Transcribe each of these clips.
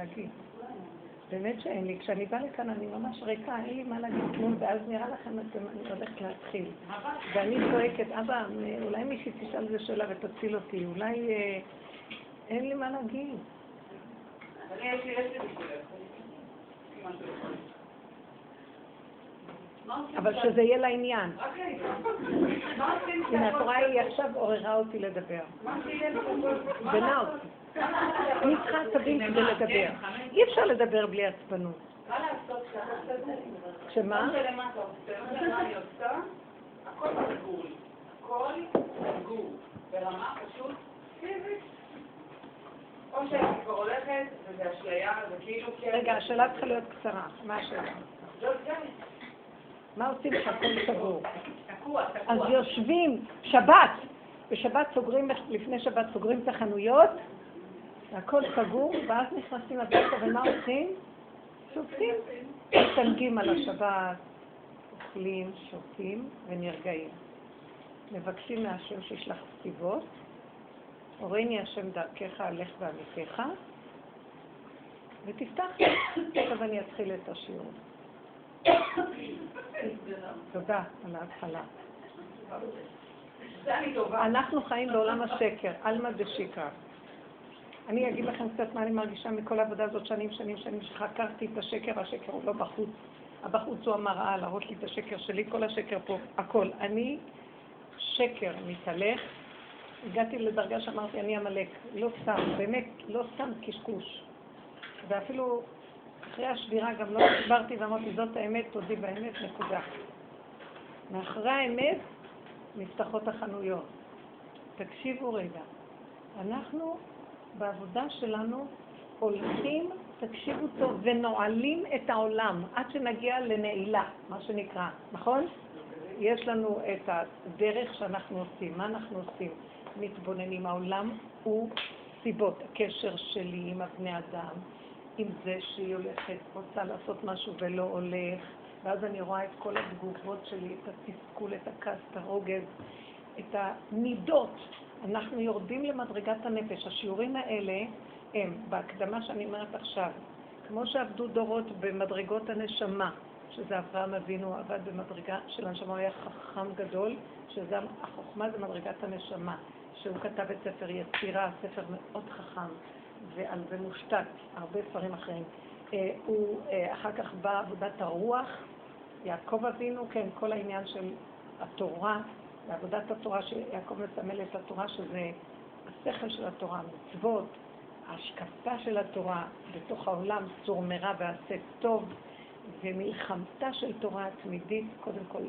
להגיד. באמת שאין לי. כשאני באה לכאן אני ממש ריקה, אין לי מה להגיד כלום, ואז נראה לכם אני הולכת להתחיל. ואני צועקת, אבא, אולי מישהי תשאל איזה שאלה ותציל אותי, אולי אה, אין לי מה להגיד. אבל שזה יהיה לעניין. הנה, התורה היא עכשיו עוררה אותי לדבר. בנה אותי. אני צריכה עצבים כדי לדבר. אי אפשר לדבר בלי עצבנות. שמה? הכל סגור. הכל סגור. ברמה פשוט פיזית. או שאני כבר הולכת, וזה אשליה, זה כאילו... רגע, השאלה צריכה להיות קצרה. מה השאלה? מה עושים כשהכול סגור? אז יושבים, שבת, בשבת סוגרים, לפני שבת סוגרים את החנויות, והכל סגור, ואז נכנסים הביתה, ומה עושים? שותים, מתענגים על השבת, אוכלים, שותים ונרגעים. מבקשים מהשם שישלח כתיבות, הורני השם דרכך, הלך ועמיתך, ותפתח לי. עכשיו אני אתחיל את השיעור. תודה על ההתחלה. אנחנו חיים בעולם השקר, עלמא דשיקרא. אני אגיד לכם קצת מה אני מרגישה מכל העבודה הזאת שנים, שנים, שנים, שחקרתי את השקר, השקר הוא לא בחוץ. הבחוץ הוא המראה, להראות לי את השקר שלי, כל השקר פה, הכל. אני שקר מתהלך, הגעתי לדרגה שאמרתי, אני עמלק. לא סתם, באמת, לא סתם קשקוש. ואפילו אחרי השבירה גם לא הסברתי ואמרתי, זאת האמת, תודי באמת, נקודה. מאחרי האמת נפתחות החנויות. תקשיבו רגע, אנחנו בעבודה שלנו הולכים, תקשיבו טוב, ונועלים את העולם עד שנגיע לנעילה, מה שנקרא, נכון? יש לנו את הדרך שאנחנו עושים. מה אנחנו עושים? מתבוננים. העולם הוא סיבות. הקשר שלי עם הבני אדם, עם זה שהיא הולכת, רוצה לעשות משהו ולא הולך, ואז אני רואה את כל התגובות שלי, את התסכול, את הכעס, את הרוגז, את המידות. אנחנו יורדים למדרגת הנפש. השיעורים האלה הם, בהקדמה שאני אומרת עכשיו, כמו שעבדו דורות במדרגות הנשמה, שזה אברהם אבינו עבד במדרגה של הנשמה, הוא היה חכם גדול, שזה החוכמה זה מדרגת הנשמה, שהוא כתב את ספר יצירה, ספר מאוד חכם, ועל זה מושתת הרבה ספרים אחרים. אה, הוא אה, אחר כך בא עבודת הרוח, יעקב אבינו, כן, כל העניין של התורה, ועבודת התורה שיעקב מסמל את התורה, שזה השכל של התורה, מצוות, ההשקפה של התורה בתוך העולם, צור מרע ועשה טוב, ומלחמתה של תורה התמידית, קודם כל,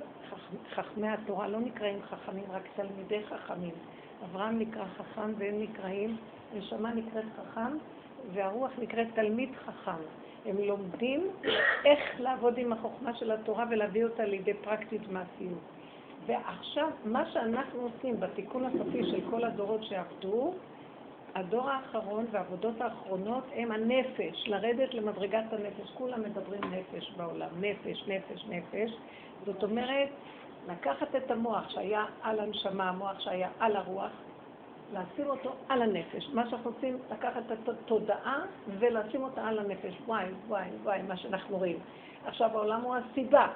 חכמי התורה לא נקראים חכמים, רק תלמידי חכמים. אברהם נקרא חכם והם נקראים, נשמה נקראת חכם, והרוח נקראת תלמיד חכם. הם לומדים איך לעבוד עם החוכמה של התורה ולהביא אותה לידי פרקטית מעשיות. ועכשיו, מה שאנחנו עושים בתיקון הסופי של כל הדורות שעבדו, הדור האחרון והעבודות האחרונות הם הנפש, לרדת למדרגת הנפש. כולם מדברים נפש בעולם, נפש, נפש, נפש. זאת אומרת, לקחת את המוח שהיה על הנשמה, המוח שהיה על הרוח, לשים אותו על הנפש. מה שאנחנו רוצים, לקחת את התודעה ולשים אותה על הנפש. וואי, וואי, וואי, מה שאנחנו רואים. עכשיו, העולם הוא הסיבה.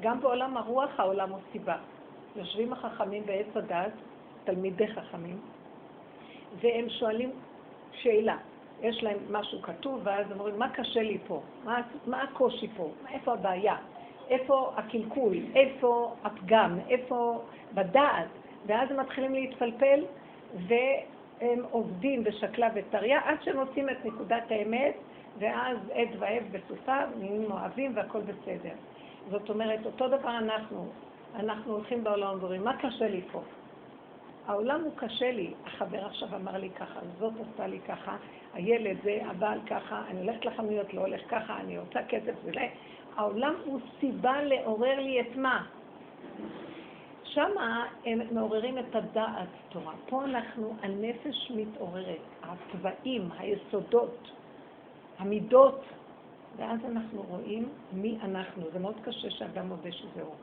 גם בעולם הרוח העולם הוא סיבה. יושבים החכמים בעץ הדת, תלמידי חכמים, והם שואלים שאלה. יש להם משהו כתוב, ואז הם אומרים, מה קשה לי פה? מה, מה הקושי פה? איפה הבעיה? איפה הקלקול? איפה הפגם? איפה בדעת? ואז הם מתחילים להתפלפל, והם עובדים בשקלה וטריה, עד שהם עושים את נקודת האמת, ואז עד ואב בסופה, נהיים אוהבים והכל בסדר. זאת אומרת, אותו דבר אנחנו, אנחנו הולכים בעולם ואומרים, מה קשה לי פה? העולם הוא קשה לי. החבר עכשיו אמר לי ככה, זאת עשתה לי ככה, הילד זה, הבעל ככה, אני הולכת לחנויות, לא הולך ככה, אני רוצה כסף וזה. העולם הוא סיבה לעורר לי את מה? שמה הם מעוררים את הדעת תורה. פה אנחנו, הנפש מתעוררת, הצבעים, היסודות, המידות, ואז אנחנו רואים מי אנחנו. זה מאוד קשה שאדם מודה שזהו.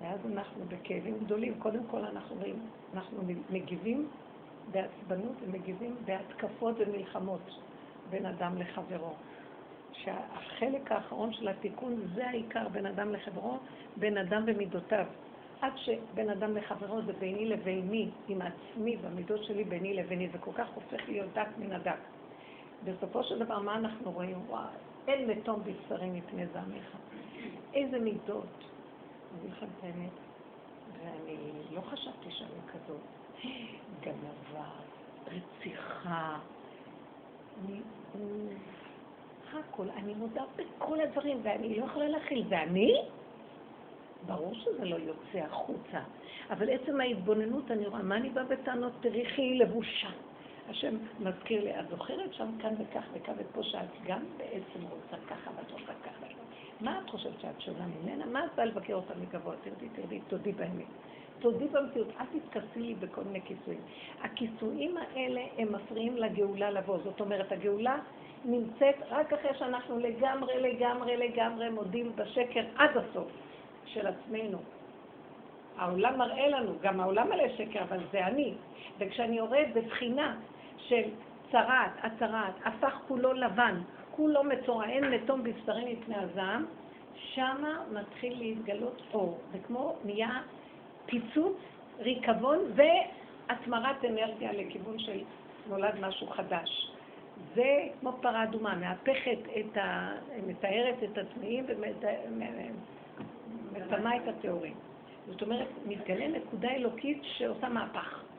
ואז אנחנו בכאבים גדולים. קודם כל אנחנו רואים, אנחנו מגיבים בעצבנות ומגיבים בהתקפות ומלחמות בין אדם לחברו. שהחלק האחרון של התיקון זה העיקר בין אדם לחברו, בין אדם ומידותיו. עד שבין אדם לחברו זה ביני לביני, עם עצמי, במידות שלי ביני לביני, זה כל כך הופך להיות דק מן הדק. בסופו של דבר, מה אנחנו רואים? וואי, אין מתום בבשרי מפני זעמך. איזה מידות. אני אגיד לכם את האמת, ואני לא חשבתי שאני כזאת. גנבה, רציחה, הכל. אני מודה בכל הדברים, ואני לא יכולה להכיל. ואני? ברור שזה לא יוצא החוצה. אבל עצם ההתבוננות, אני רואה, מה אני באה בטענות? תריחי לבושה. השם מזכיר לי, את זוכרת שם כאן וכך וכך ופה שאת גם בעצם רוצה ככה ואת רוצה ככה. מה את חושבת שאת שונה ממנה? מה את באה לבקר אותה מגבוה? תרדי, תרדי, תודי באמת. תודי במציאות, אל תתכסי לי בכל מיני כיסויים. הכיסויים האלה הם מפריעים לגאולה לבוא. זאת אומרת, הגאולה נמצאת רק אחרי שאנחנו לגמרי, לגמרי, לגמרי מודים בשקר עד הסוף של עצמנו. העולם מראה לנו, גם העולם מלא שקר, אבל זה אני. וכשאני יורד בבחינה של צרעת, הצרעת, הפך כולו לבן, כולו מצורע, אין מתום בבשרי מפני הזעם, שמה מתחיל להתגלות אור. זה כמו נהיה פיצוץ, ריקבון והתמרת אנרגיה לכיוון של נולד משהו חדש. זה כמו פרה אדומה, מהפכת את ה... מתארת את הטמאים ומטמאה את הטהורים. זאת אומרת, מתגלה נקודה אלוקית שעושה מהפך.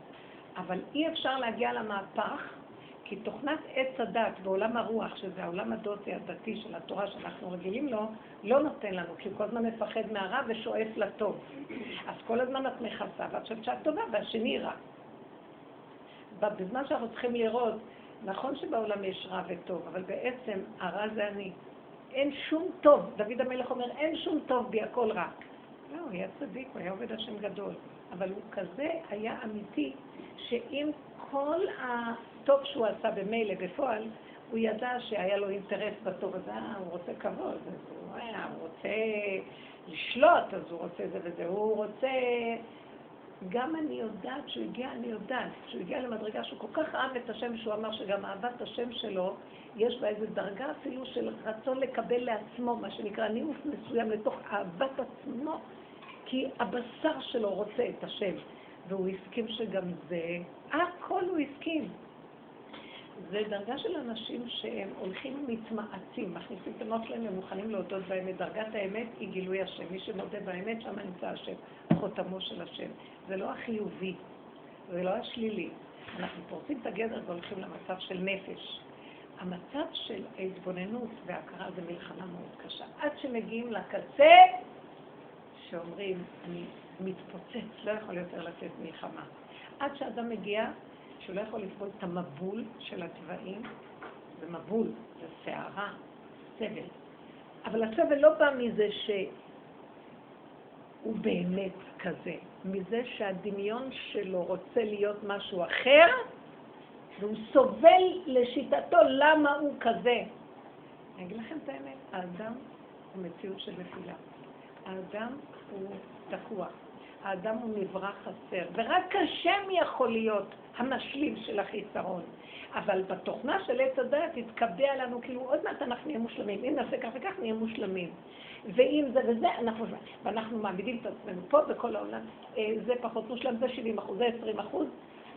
אבל אי אפשר להגיע למהפך, כי תוכנת עץ הדת בעולם הרוח, שזה העולם הדוסי הדתי של התורה שאנחנו רגילים לו, לא נותן לנו, כי הוא כל הזמן מפחד מהרע ושואף לטוב. אז כל הזמן את מכסה, ואת חושבת שאת טובה והשני רע. בזמן שאנחנו צריכים לראות, נכון שבעולם יש רע וטוב, אבל בעצם הרע זה אני. אין שום טוב, דוד המלך אומר, אין שום טוב בי, הכל רע. לא, הוא היה צדיק, הוא היה עובד השם גדול. אבל הוא כזה היה אמיתי, שאם כל הטוב שהוא עשה במילא, בפועל, הוא ידע שהיה לו אינטרס בטוב הזה, אה, הוא רוצה כבוד, אז הוא היה, הוא רוצה לשלוט, אז הוא רוצה זה וזה, הוא רוצה... גם אני יודעת שהוא הגיע, אני יודעת, שהוא הגיע למדרגה שהוא כל כך אהב את השם, שהוא אמר שגם אהבת השם שלו, יש בה איזו דרגה אפילו של רצון לקבל לעצמו, מה שנקרא ניאוף מסוים לתוך אהבת עצמו, כי הבשר שלו רוצה את השם, והוא הסכים שגם זה, הכל הוא הסכים. זה דרגה של אנשים שהם הולכים ומתמעצים, מכניסים את המוח שלהם ומוכנים להודות באמת. דרגת האמת היא גילוי השם. מי שמודה באמת, שם נמצא השם, חותמו של השם. זה לא החיובי, זה לא השלילי. אנחנו פורצים את הגדר והולכים למצב של נפש. המצב של ההתבוננות וההכרה זה מלחמה מאוד קשה. עד שמגיעים לקצה, שאומרים, אני מתפוצץ, לא יכול יותר לתת מלחמה. עד שאדם מגיע שהוא לא יכול לסבול את המבול של התוואים, זה מבול, זה סערה, סבל. אבל הסבל לא בא מזה שהוא באמת כזה, מזה שהדמיון שלו רוצה להיות משהו אחר, והוא סובל לשיטתו למה הוא כזה. אני אגיד לכם את האמת, האדם הוא מציאות של נפילה. האדם הוא תקוע. האדם הוא נברא חסר, ורק השם יכול להיות המשלים של החיסרון. אבל בתוכנה של עץ הדעת התקבע לנו, כאילו עוד מעט אנחנו נהיה מושלמים. אם נעשה כך וכך נהיה מושלמים. ואם זה וזה, אנחנו, ואנחנו מעמידים את עצמנו פה בכל העולם, אה, זה פחות מושלם, זה 70 אחוז, זה 20 אחוז,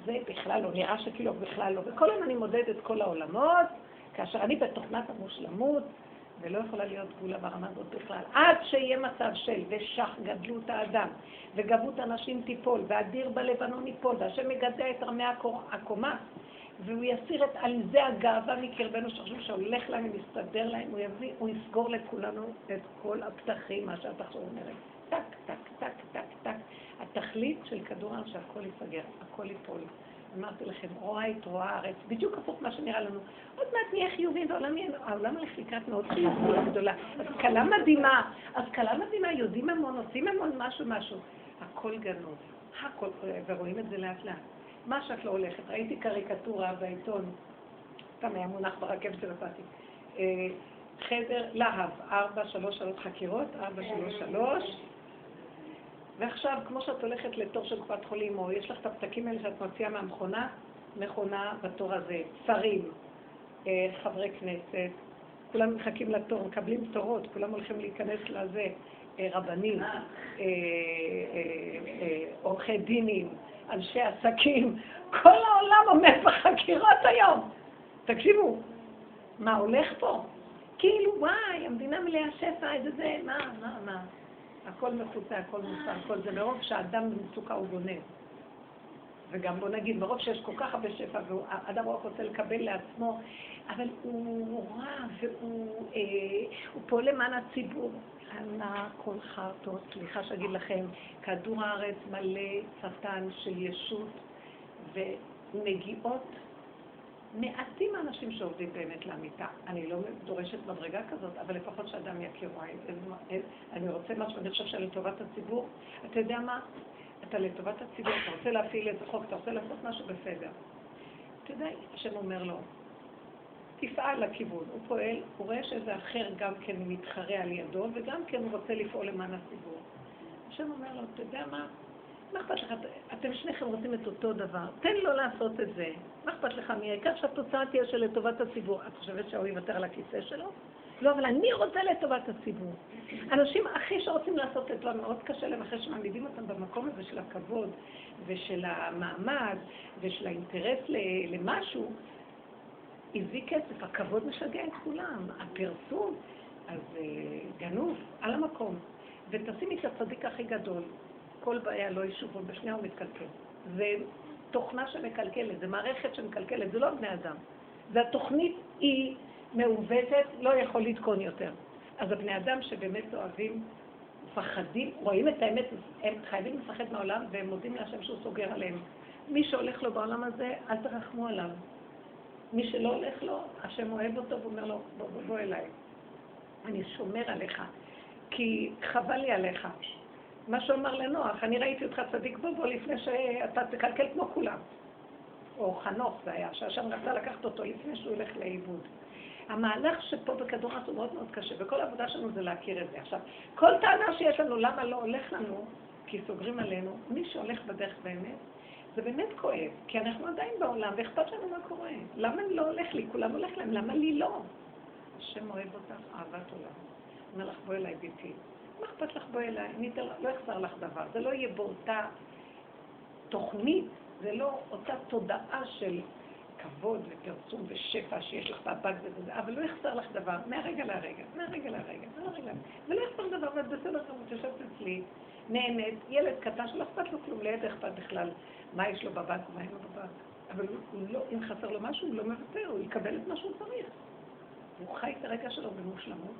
זה בכלל לא, נראה שכאילו בכלל לא. וכל הזמן אני מודדת כל העולמות, כאשר אני בתוכנת המושלמות, ולא יכולה להיות גבולה ברמה הזאת בכלל. עד שיהיה מצב של ושח גדלות האדם, וגבות הנשים תיפול, והדיר בלבנון ייפול, והשם מגדע את רמי הקומה, והוא יסיר את עליזי הגאווה מקרבנו, שחשבו שהולך להם ומסתדר להם, הוא, יביא, הוא יסגור לכולנו את כל הפתחים, מה שהתחשוב אומרת. טק, טק, טק, טק, טק. התכלית של כדור הארץ שהכל ייסגר, הכל ייפול. אמרתי לכם, רואה את רואה הארץ, בדיוק הפוך מה שנראה לנו. עוד מעט נהיה חיובים והעולם הולך לקראת מאוד חיובית גדולה. השכלה מדהימה, השכלה מדהימה, יודעים המון, עושים המון משהו משהו. הכל גנוב, הכל, ורואים את זה לאט לאט. מה שאת לא הולכת, ראיתי קריקטורה בעיתון, סתם היה מונח ברכבת שנסעתי. אה, חדר להב, ארבע, שלוש, שלוש חקירות, ארבע, שלוש, שלוש. ועכשיו, כמו שאת הולכת לתור של קופת חולים, או יש לך את הפתקים האלה שאת מוציאה מהמכונה, מכונה בתור הזה, שרים, אה, חברי כנסת, כולם מחכים לתור, מקבלים תורות, כולם הולכים להיכנס לזה, אה, רבנים, עורכי דינים, אנשי עסקים, כל העולם עומד בחקירות היום. תקשיבו, מה הולך פה? כאילו, וואי, המדינה מלאה שפע, איזה זה, מה, מה, מה. הכל מחוצה, הכל מוסר, הכל זה מרוב שהאדם במצוקה הוא גונב. וגם בוא נגיד, מרוב שיש כל כך הרבה שפע, והאדם רק רוצה לקבל לעצמו, אבל הוא רע והוא אה, פועל למען הציבור. ענה כל חרטות, סליחה שאגיד לכם, כדור הארץ מלא שטן של ישות ונגיעות מעטים האנשים שעובדים באמת לאמיתה. אני לא דורשת מדרגה כזאת, אבל לפחות שאדם יכירו. אני רוצה משהו, אני חושב שלטובת הציבור, אתה יודע מה? אתה לטובת הציבור, אתה רוצה להפעיל איזה חוק, אתה רוצה לעשות משהו בסדר. אתה יודע, השם אומר לו, תפעל לכיוון. הוא פועל, הוא רואה שזה אחר גם כן מתחרה על ידו, וגם כן הוא רוצה לפעול למען הציבור. השם אומר לו, אתה יודע מה? מה אכפת לך? אתם שניכם רוצים את אותו דבר. תן לו לעשות את זה. מה אכפת לך מי? העיקר שהתוצאה תהיה של לטובת הציבור. את חושבת שהוא יוותר על הכיסא שלו? לא, אבל אני רוצה לטובת הציבור. אנשים הכי שרוצים לעשות את זה, מאוד קשה להם אחרי שמעמידים אותם במקום הזה של הכבוד ושל המעמד ושל האינטרס למשהו, הביא כסף, הכבוד משגע את כולם, הפרסום, אז אה, גנוב, על המקום. ותשימי את הצדיק הכי גדול, כל בעיה לא ישובו, בשנייה הוא מתקלקל. זה תוכנה שמקלקלת, זה מערכת שמקלקלת, זה לא בני אדם. והתוכנית היא מעוותת, לא יכול לתקון יותר. אז הבני אדם שבאמת אוהבים, מפחדים, רואים את האמת, הם חייבים לפחד מהעולם והם מודים להשם שהוא סוגר עליהם. מי שהולך לו בעולם הזה, אל תרחמו עליו. מי שלא הולך לו, השם אוהב אותו ואומר לו, בוא, בוא, בוא אליי. אני שומר עליך, כי חבל לי עליך. מה שאומר לנוח, אני ראיתי אותך צדיק בו בו לפני שאתה תקלקל כמו כולם. או חנוך זה היה, שהשם רצה לקחת אותו לפני שהוא ילך לאיבוד. המהלך שפה בכדור הארץ הוא מאוד מאוד קשה, וכל העבודה שלנו זה להכיר את זה. עכשיו, כל טענה שיש לנו, למה לא הולך לנו, כי סוגרים עלינו, מי שהולך בדרך באמת, זה באמת כואב, כי אנחנו עדיין בעולם, ואכפת לנו מה קורה. למה לא הולך לי? כולם הולך להם, למה לי לא? השם אוהב אותך אהבת עולם. אומר לך, בואי אליי ביתי. מה אכפת לך בואי אליי? אני לא אחסר לך דבר. זה לא יהיה באותה תוכנית, זה לא אותה תודעה של כבוד ופרסום ושפע שיש לך בבד וזה, אבל לא יחסר לך דבר, מהרגע להרגע, מהרגע להרגע, מהרגע. ולא יחסר דבר, ואת בסדר גמור, את יושבת אצלי, נהנית, ילד קטן שלא אכפת לו כלום, לילד אכפת בכלל מה יש לו בבנק ומה אין לו בבנק. אבל הוא לא, אם חסר לו משהו, הוא לא מוותר, הוא יקבל את מה שהוא צריך. הוא חי את הרגע שלו במושלמות.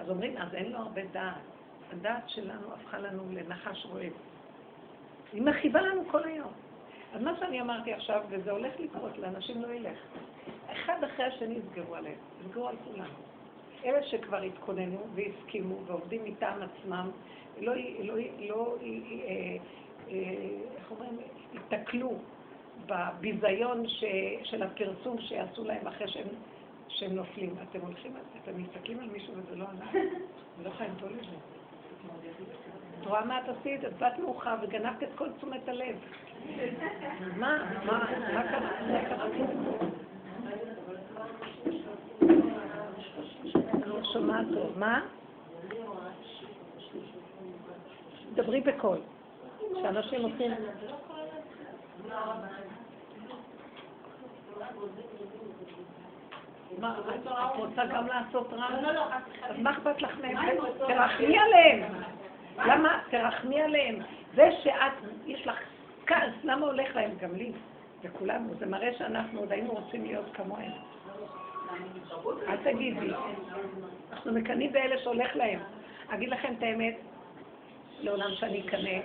אז אומרים, אז אין לו הרבה דעת. הדעת שלנו הפכה לנו לנחש רועב. היא מכאיבה לנו כל היום. אז מה שאני אמרתי עכשיו, וזה הולך לקרות, לאנשים לא ילך. אחד אחרי השני יסגרו עליהם, יסגרו על כולם. אלה שכבר התכוננו והסכימו ועובדים מטעם עצמם, לא, לא, לא, אה, איך אומרים, ייתקלו בביזיון ש, של הפרסום שיעשו להם אחרי שהם, שהם נופלים. אתם הולכים, אתם מסתכלים על מישהו וזה לא אני לא יכולה לנטול את זה. את רואה מה את עשית? את באת מאוחר וגנבת את כל תשומת הלב. מה? מה? מה קרה? לא שומעת טוב. מה? דברי בקול. שאנשים עושים... מה, את רוצה גם לעשות רע? אז מה אכפת לך מהם? תרחמי עליהם. למה? תרחמי עליהם. זה שאת, יש לך כעס, למה הולך להם? גם לי וכולנו. זה מראה שאנחנו עוד היינו רוצים להיות כמוהם. אל תגידי. אנחנו מקנאים באלה שהולך להם. אגיד לכם את האמת, לעולם שאני אקנא,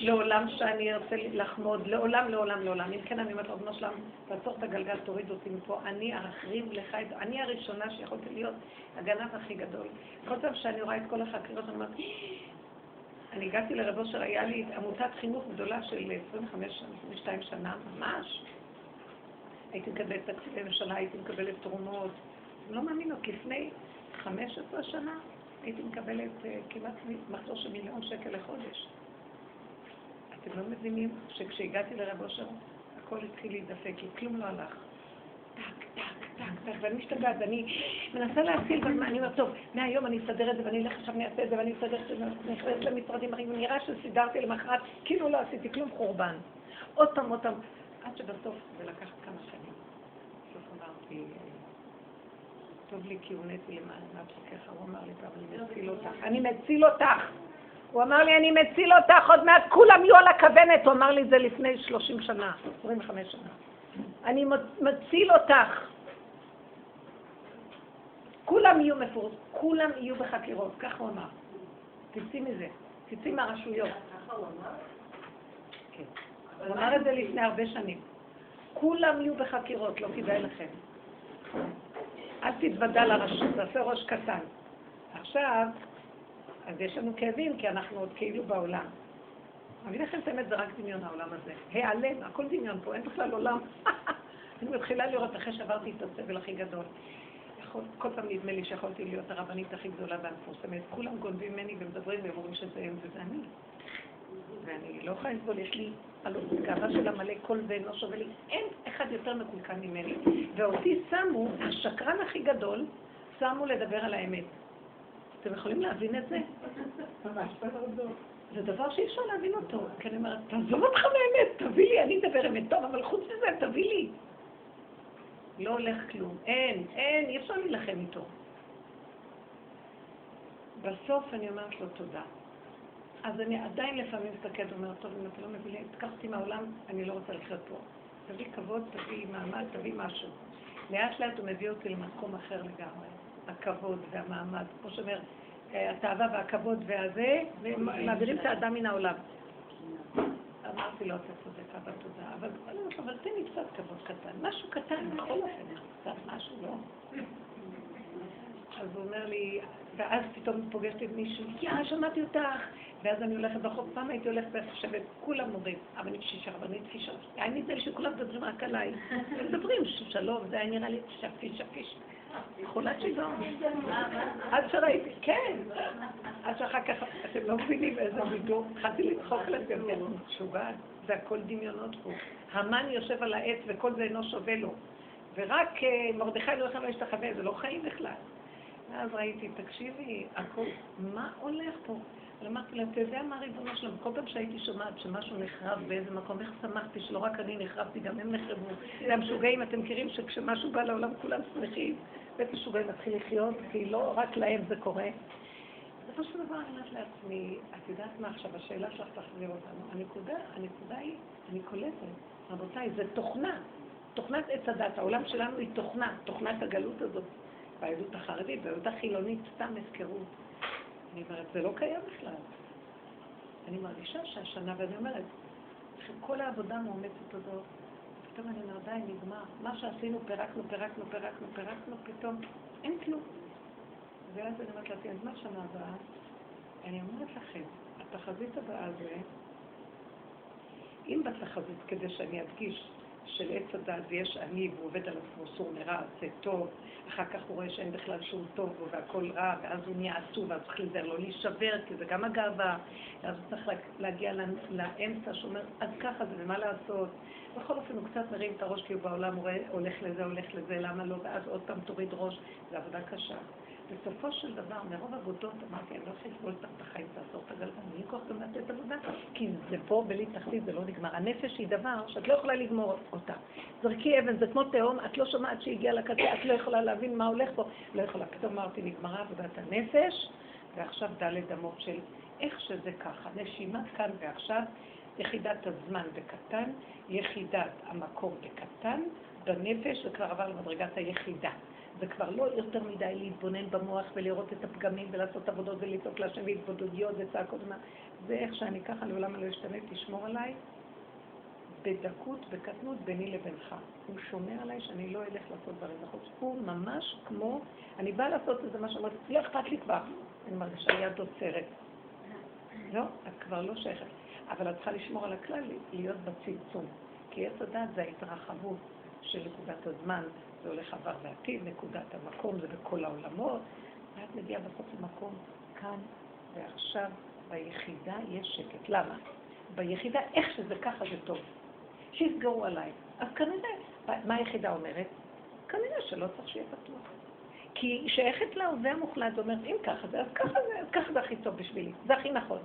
לעולם שאני ארצה לחמוד, לעולם, לעולם, לעולם. אם כן, אני אומרת לו, שלם, תעצור את הגלגל, תוריד אותי מפה, אני אחריב לך את... אני הראשונה שיכולתי להיות הגנב הכי גדול. כל פעם שאני רואה את כל החקירות, אני אומרת, אני הגעתי לרב אושר, היה לי עמותת חינוך גדולה של 25-22 שנה, ממש. הייתי מקבלת תקציבי ממשלה, הייתי מקבלת תרומות. לא מאמינות, לפני 15 שנה הייתי מקבלת uh, כמעט מחזור של מיליון שקל לחודש. אתם לא מבינים שכשהגעתי לרב אושר, הכל התחיל להידפק לי, כלום לא הלך. טק, טק, טק, טק, ואני משתגעת, ואני מנסה להציל, ואני אומרת, טוב, מהיום אני אסדר את זה, ואני אלך עכשיו, אני אעשה את זה, ואני אסדר את זה, ואני נכנסת למשרדים אחרים, ונראה שסידרתי למחרת, כאילו לא עשיתי כלום חורבן. עוד פעם, עוד פעם, עד שבסוף זה לקח כמה שנים. בסוף אמרתי, טוב לי כי הונאתי למען מהפסוקיך, הוא אמר לי פעם, אני מציל אותך, אני מציל אותך. הוא אמר לי, אני מציל אותך, עוד מעט כולם יהיו על הכוונת. הוא אמר לי את זה לפני 30 שנה, 25 שנה. אני מציל אותך. כולם יהיו מפורסמים, כולם יהיו בחקירות, כך הוא אמר. תצאי מזה, תצאי מהרשויות. כן. הוא אמר את זה לפני הרבה שנים. כולם יהיו בחקירות, לא כדאי לכם. אל תתוודע לרשות, תעשה ראש קטן. עכשיו, אז יש לנו כאבים, כי אנחנו עוד כאילו בעולם. אני אגיד לכם את האמת, זה רק דמיון העולם הזה. העלם, הכל דמיון פה, אין בכלל עולם. אני מתחילה לראות אחרי שעברתי את הסבל הכי גדול. כל פעם נדמה לי שיכולתי להיות הרבנית הכי גדולה והמפורסמת. כולם גונבים ממני ומדברים ואומרים שזה הם וזה אני. ואני לא יכולה לסבול, יש לי הלוא גאווה של המלא כל ואינו שווה לי. אין אחד יותר מקולקל ממני. ואותי שמו, השקרן הכי גדול, שמו לדבר על האמת. אתם יכולים להבין את זה? ממש, זה דבר שאי אפשר להבין אותו. כי אני אומרת, תעזוב אותך מהאמת, תביא לי, אני אדבר אמת טוב, אבל חוץ מזה, תביא לי. לא הולך כלום. אין, אין, אי אפשר להילחם איתו. בסוף אני אומרת לו תודה. אז אני עדיין לפעמים מסתכלת ואומרת, טוב, אם אתה לא מביא לי, התקחתי מהעולם, אני לא רוצה לחיות פה. תביא כבוד, תביא מעמד, תביא משהו. לאט לאט הוא מביא אותי למקום אחר לגמרי. הכבוד והמעמד, כמו שאומר, אה, התאווה והכבוד והזה, ומעבירים את האדם מן העולם. אמרתי לו, אתה צודק, אבא תודה, אבל, אבל תן לי קצת כבוד קטן, משהו קטן, בכל אופן, קצת משהו, לא? אז הוא אומר לי, ואז פתאום פוגשתי מישהו, יא, שמעתי אותך, ואז אני הולכת ברחוב, פעם הייתי הולכת וחושבת, כולם אומרים, רבנית פישר, רבנית פישר, היה נדמה לי שכולם מדברים רק עליי, הם מדברים, שלום, זה היה נראה לי שפיש, שפיש. חולת שיגעון. עד שראיתי, כן. עד שאחר כך, אתם לא מבינים איזה בידור, התחלתי לצחוק לזה, משוגעת, זה הכל דמיונות פה. המן יושב על העץ וכל זה אינו שווה לו. ורק אה, מרדכי לא יכול להשתחווה, זה לא חיים בכלל. ואז ראיתי, תקשיבי, הכל, מה הולך פה? אמרתי לה, אתה יודע מה ריבונו שלנו? כל פעם שהייתי שומעת שמשהו נחרב באיזה מקום, איך שמחתי שלא רק אני נחרבתי, גם הם נחרבו. זה המשוגעים, אתם מכירים שכשמשהו בא לעולם כולם שמחים, בית משוגעים מתחיל לחיות, כי לא רק להם זה קורה. בסופו של דבר אני אומרת לעצמי, את יודעת מה עכשיו, השאלה שלך תחזיר אותנו. הנקודה, הנקודה היא, אני קולטת, רבותיי, זה תוכנה. תוכנת עץ הדת, העולם שלנו היא תוכנה, תוכנת הגלות הזאת. ביהדות החרדית, ביהדות החילונית, סתם הפקרות. אני אומרת, זה לא קיים בכלל. אני מרגישה שהשנה, ואני אומרת, אחרי כל העבודה המאומצת הזאת, פתאום אני אומרת, די, נגמר. מה שעשינו, פירקנו, פירקנו, פירקנו, פירקנו, פתאום אין כלום. ואז אני אומרת לעצמי, אז מה שנה הבאה? אני אומרת לכם, התחזית הבאה זה, אם בתחזית, כדי שאני אדגיש של עץ הדת ויש אני והוא עובד על עצמו סור מרע, עשה טוב, אחר כך הוא רואה שאין בכלל שום טוב בו והכל רע, ואז הוא נהיה עצוב, ואז צריך להיזהר לא להישבר, כי זה גם הגאווה, ואז הוא צריך להגיע לאמצע שאומר, אז ככה זה, ומה לעשות? בכל אופן הוא קצת מרים את הראש כי הוא בעולם, הוא הולך לזה, הולך לזה, למה לא, ואז עוד פעם תוריד ראש, זו עבודה קשה. בסופו של דבר, מרוב עבודות, אמרתי, אני לא יכולה לסבול את החיים, תעזור את הגלגל, אין לי כוח גם לתת עבודה, כי זה פה בלי תחתית, זה לא נגמר. הנפש היא דבר שאת לא יכולה לגמור אותה. זרקי אבן, זה כמו תהום, את לא שומעת שהיא לקצה, את לא יכולה להבין מה הולך פה, לא יכולה. פתאום אמרתי, נגמרה עבודת הנפש, ועכשיו דלת אמות של איך שזה ככה. נשימה כאן ועכשיו, יחידת הזמן בקטן, יחידת המקום בקטן, בנפש, זה כבר עבר למדרגת היחידה. זה כבר לא יותר מדי להתבונן במוח ולראות את הפגמים ולעשות עבודות ולצעוק להשם והתבודדויות וצעקות. זה איך שאני ככה לעולם לא אשתנה, תשמור עליי בדקות, בקטנות ביני לבינך. הוא שומר עליי שאני לא אלך לעשות דברים נכון. הוא ממש כמו, אני באה לעשות איזה משהו, אמרתי, לא אכפת לי כבר. אני מרגישה יד עוצרת. לא, את כבר לא שייכת. אבל את צריכה לשמור על הכלל, להיות בצמצום. כי עץ הדת זה ההתרחבות של נקודת הזמן, זה הולך עבר ועתיד, נקודת המקום זה בכל העולמות, ואת מגיעה בסוף למקום כאן ועכשיו, ביחידה יש שקט. למה? ביחידה, איך שזה ככה זה טוב. שיסגרו עליי. אז כנראה, מה היחידה אומרת? כנראה שלא צריך שיהיה פתוח. כי היא שייכת להווה המוחלט, זאת אומרת, אם ככה זה, אז ככה זה, אז ככה זה הכי טוב בשבילי, זה הכי נכון.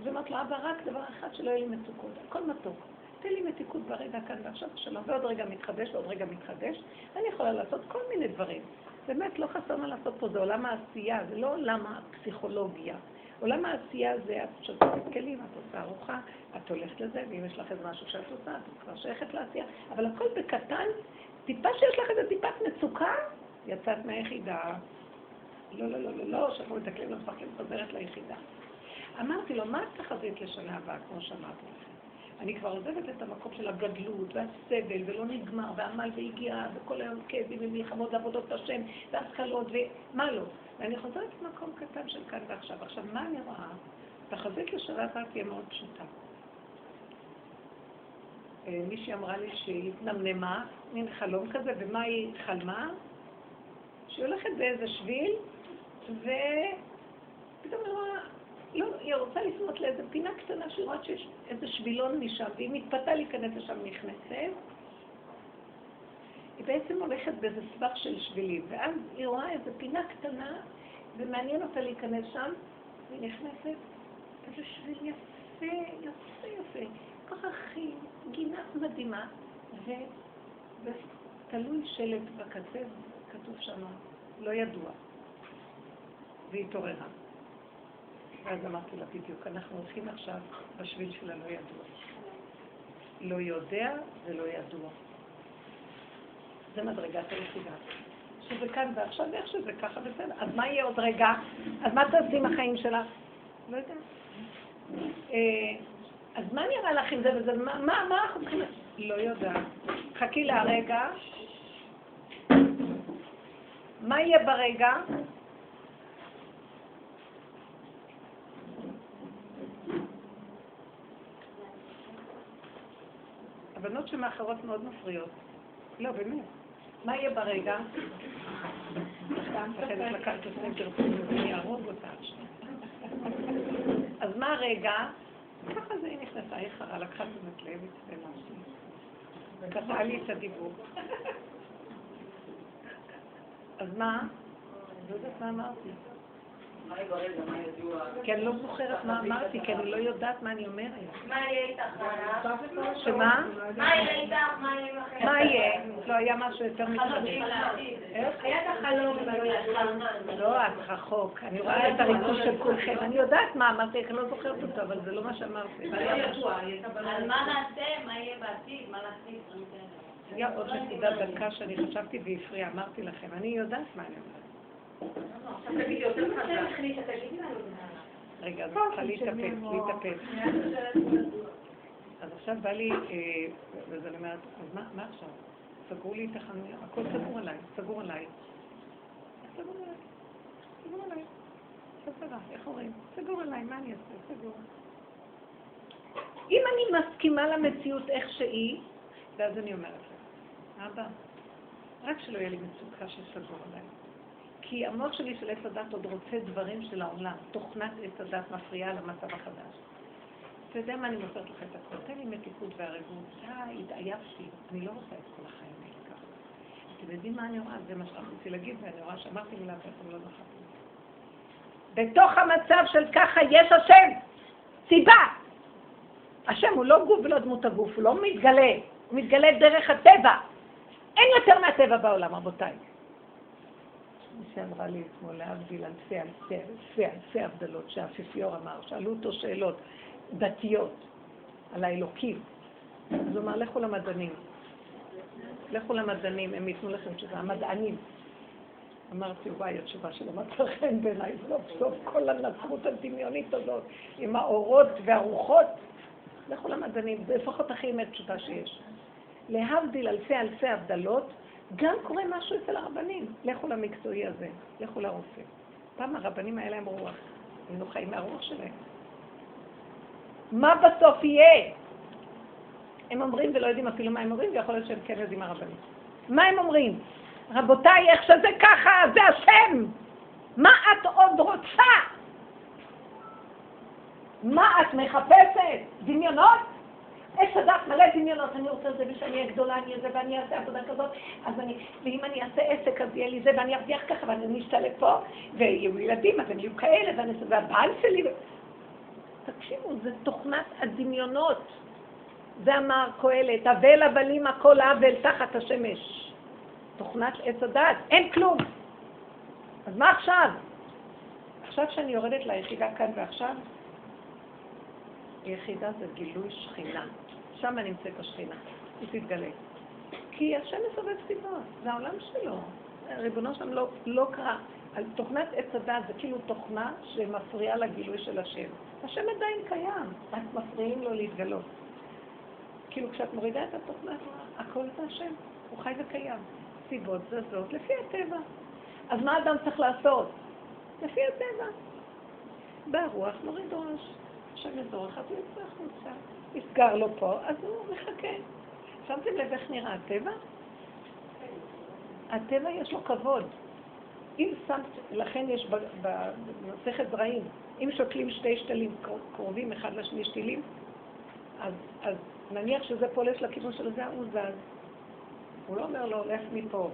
אז אמרת לו, אבא, רק דבר אחד, שלא יהיה לי מצוקות, הכל מתוק. תן לי מתיקות ברגע כאן ועכשיו שלום, ועוד רגע מתחדש ועוד רגע מתחדש, אני יכולה לעשות כל מיני דברים. באמת לא חסר מה לעשות פה, זה עולם העשייה, זה לא עולם הפסיכולוגיה. עולם העשייה זה, את שוטפת כלים, את עושה ארוחה, את הולכת לזה, ואם יש לך איזה משהו שאת עושה, את כבר שייכת לעשייה, אבל הכל בקטן, טיפה שיש לך איזה טיפת מצוקה, יצאת מהיחידה. לא, לא, לא, לא, לא, שלחו את הכלים למפקד, חוזרת ליחידה. אמרתי לו, מה התחזית לשנה הבאה, כמו שאמרתי לכם? אני כבר עוזבת את המקום של הגדלות והסבל, ולא נגמר, ועמל והגיעה, וכל היום כאבים ומלחמות ועבודות השם, והשכלות, ומה לא. ואני חוזרת למקום קטן של כאן ועכשיו. עכשיו, מה אני רואה? תחזית לשנה הבאה תהיה מאוד פשוטה. אה, מישהי אמרה לי שהיא התנמנמה, מין חלום כזה, ומה היא חלמה? שהיא הולכת באיזה שביל, ופתאום היא רואה, לא, היא רוצה לפנות לאיזה פינה קטנה שהיא רואה שיש איזה שבילון משם, והיא מתפתה להיכנס לשם נכנסת. היא בעצם הולכת באיזה סבך של שבילים, ואז היא רואה איזה פינה קטנה, ומעניין אותה להיכנס שם, והיא נכנסת, איזה שביל יפה, יפה, יפה, ככה הכי גינה מדהימה, ותלוי שלט בקצה, כתוב שם, לא ידוע. והיא התעוררה. ואז אמרתי לה בדיוק, אנחנו הולכים עכשיו בשביל של הלא ידוע. לא יודע ולא ידוע. זה מדרגת היחידה. שזה כאן ועכשיו, ואיך שזה ככה, בסדר. אז מה יהיה עוד רגע? אז מה תעשי עם החיים שלך? לא יודע. אה, אז מה נראה לך עם זה וזה? מה, אנחנו צריכים... לא יודעת. חכי להרגע. מה יהיה ברגע? הבנות שמאחרות מאוד מפריעות. לא, באמת. מה יהיה ברגע? אז מה הרגע? ככה זה היא נכנסה, היא חרה, לקחה תשומת לב, וקטעה לי את הדיבור. אז מה? לא יודעת מה אמרתי. כי אני לא זוכרת מה אמרתי, כי אני לא יודעת מה אני אומרת. מה יהיה איתך, שמה? מה יהיה איתך? מה יהיה לכם? מה יהיה? לא, היה משהו יותר מתחדש. היה את החלום, לא, את רחוק. אני רואה את הריכוז של כולכם. אני יודעת מה אמרתי, אני לא זוכרת אותו, אבל זה לא מה שאמרתי. אז מה נעשה? מה יהיה בעתיד? מה להכניס? היה עוד נקודה דקה שאני חשבתי והפריעה, אמרתי לכם. אני יודעת מה אני אומרת. רגע, אז צריכה להתאפס, להתאפס. אז עכשיו בא לי, אה, ואז אני אומרת, אז מה עכשיו? סגרו לי את החנויה, הכל סגור עליי, סגור עליי. סגור עליי, סגור עליי. איך אומרים? סגור עליי, מה אני אעשה? סגור. אם אני מסכימה למציאות איך שהיא, ואז אני אומרת לה, אבא, רק שלא יהיה לי מצוקה שסגור עליי. כי המוח שלי של עץ הדת עוד רוצה דברים של העולם. תוכנת עץ הדת מפריעה למצב החדש. אתה יודע מה אני מוסרת לך את הכל? תן לי מתיקות וערבות. די, התעייפתי. אני לא רוצה את כל החיים האלה ככה. אתם יודעים מה אני רואה? זה מה שרציתי להגיד, ואני רואה שאמרתי מילה ואתם לא זכרתי. בתוך המצב של ככה יש השם. סיבה. השם הוא לא גוף ולא דמות הגוף, הוא לא מתגלה. הוא מתגלה דרך הטבע. אין יותר מהטבע בעולם, רבותיי. מי שאמרה לי אתמול, להבדיל אלפי אלפי אלפי אלפי הבדלות שהאפיפיור אמר, שאלו אותו שאלות דתיות על האלוקים. אז הוא אמר, לכו למדענים. לכו למדענים, הם ייתנו לכם תשובה. המדענים. אמרתי, וואי, התשובה שלו מצא חן בעיניי, סוף סוף כל הנצרות הדמיונית הזאת, עם האורות והרוחות. לכו למדענים, זה לפחות הכי אמת פשוטה שיש. להבדיל אלפי אלפי הבדלות, גם קורה משהו אצל הרבנים. לכו למקצועי הזה, לכו לרופא. פעם הרבנים האלה הם רוח. היינו חיים מהרוח שלהם. מה בסוף יהיה? הם אומרים ולא יודעים אפילו מה הם אומרים, ויכול להיות שהם כן יודעים הרבנים. מה הם אומרים? רבותיי, איך שזה ככה, זה השם! מה את עוד רוצה? מה את מחפשת? דמיונות? עץ הדת מלא דמיונות, אני רוצה זה ושאני אהיה גדולה, אני אהיה זה ואני אעשה עבודה כזאת, אז אני, ואם אני אעשה עסק אז יהיה לי זה ואני ארוויח ככה ואני אשתלב פה, ויהיו ילדים אז הם יהיו כאלה, ואני אעשה, והבעל שלי... תקשיבו, זה תוכנת הדמיונות. זה אמר קהלת, אבל הבלים הכל עוול תחת השמש. תוכנת עץ הדת, אין כלום. אז מה עכשיו? עכשיו שאני יורדת ליחידה כאן ועכשיו, יחידה זה גילוי שכינה. שם נמצאת השכינה, היא תתגלה. כי השם מסובב סיבות, זה העולם שלו. ריבונו שם לא, לא קרה. על תוכנת עץ הדת זה כאילו תוכנה שמפריעה לגילוי של השם. השם עדיין קיים, רק מפריעים לו להתגלות. כאילו כשאת מורידה את התוכנה, הכל זה השם, הוא חי וקיים. סיבות זזות לפי הטבע. אז מה אדם צריך לעשות? לפי הטבע. ברוח מוריד ראש. השם יזורך, אז הוא החוצה. נסגר לו פה, אז הוא מחכה. שמתם לב איך נראה הטבע? הטבע יש לו כבוד. אם שמת, לכן יש במסכת זרעים, אם שוקלים שתי שתלים קרובים אחד לשני שתילים, אז, אז נניח שזה פולש לכיוון של זה, הוא זז. הוא לא אומר לו, לך מפה,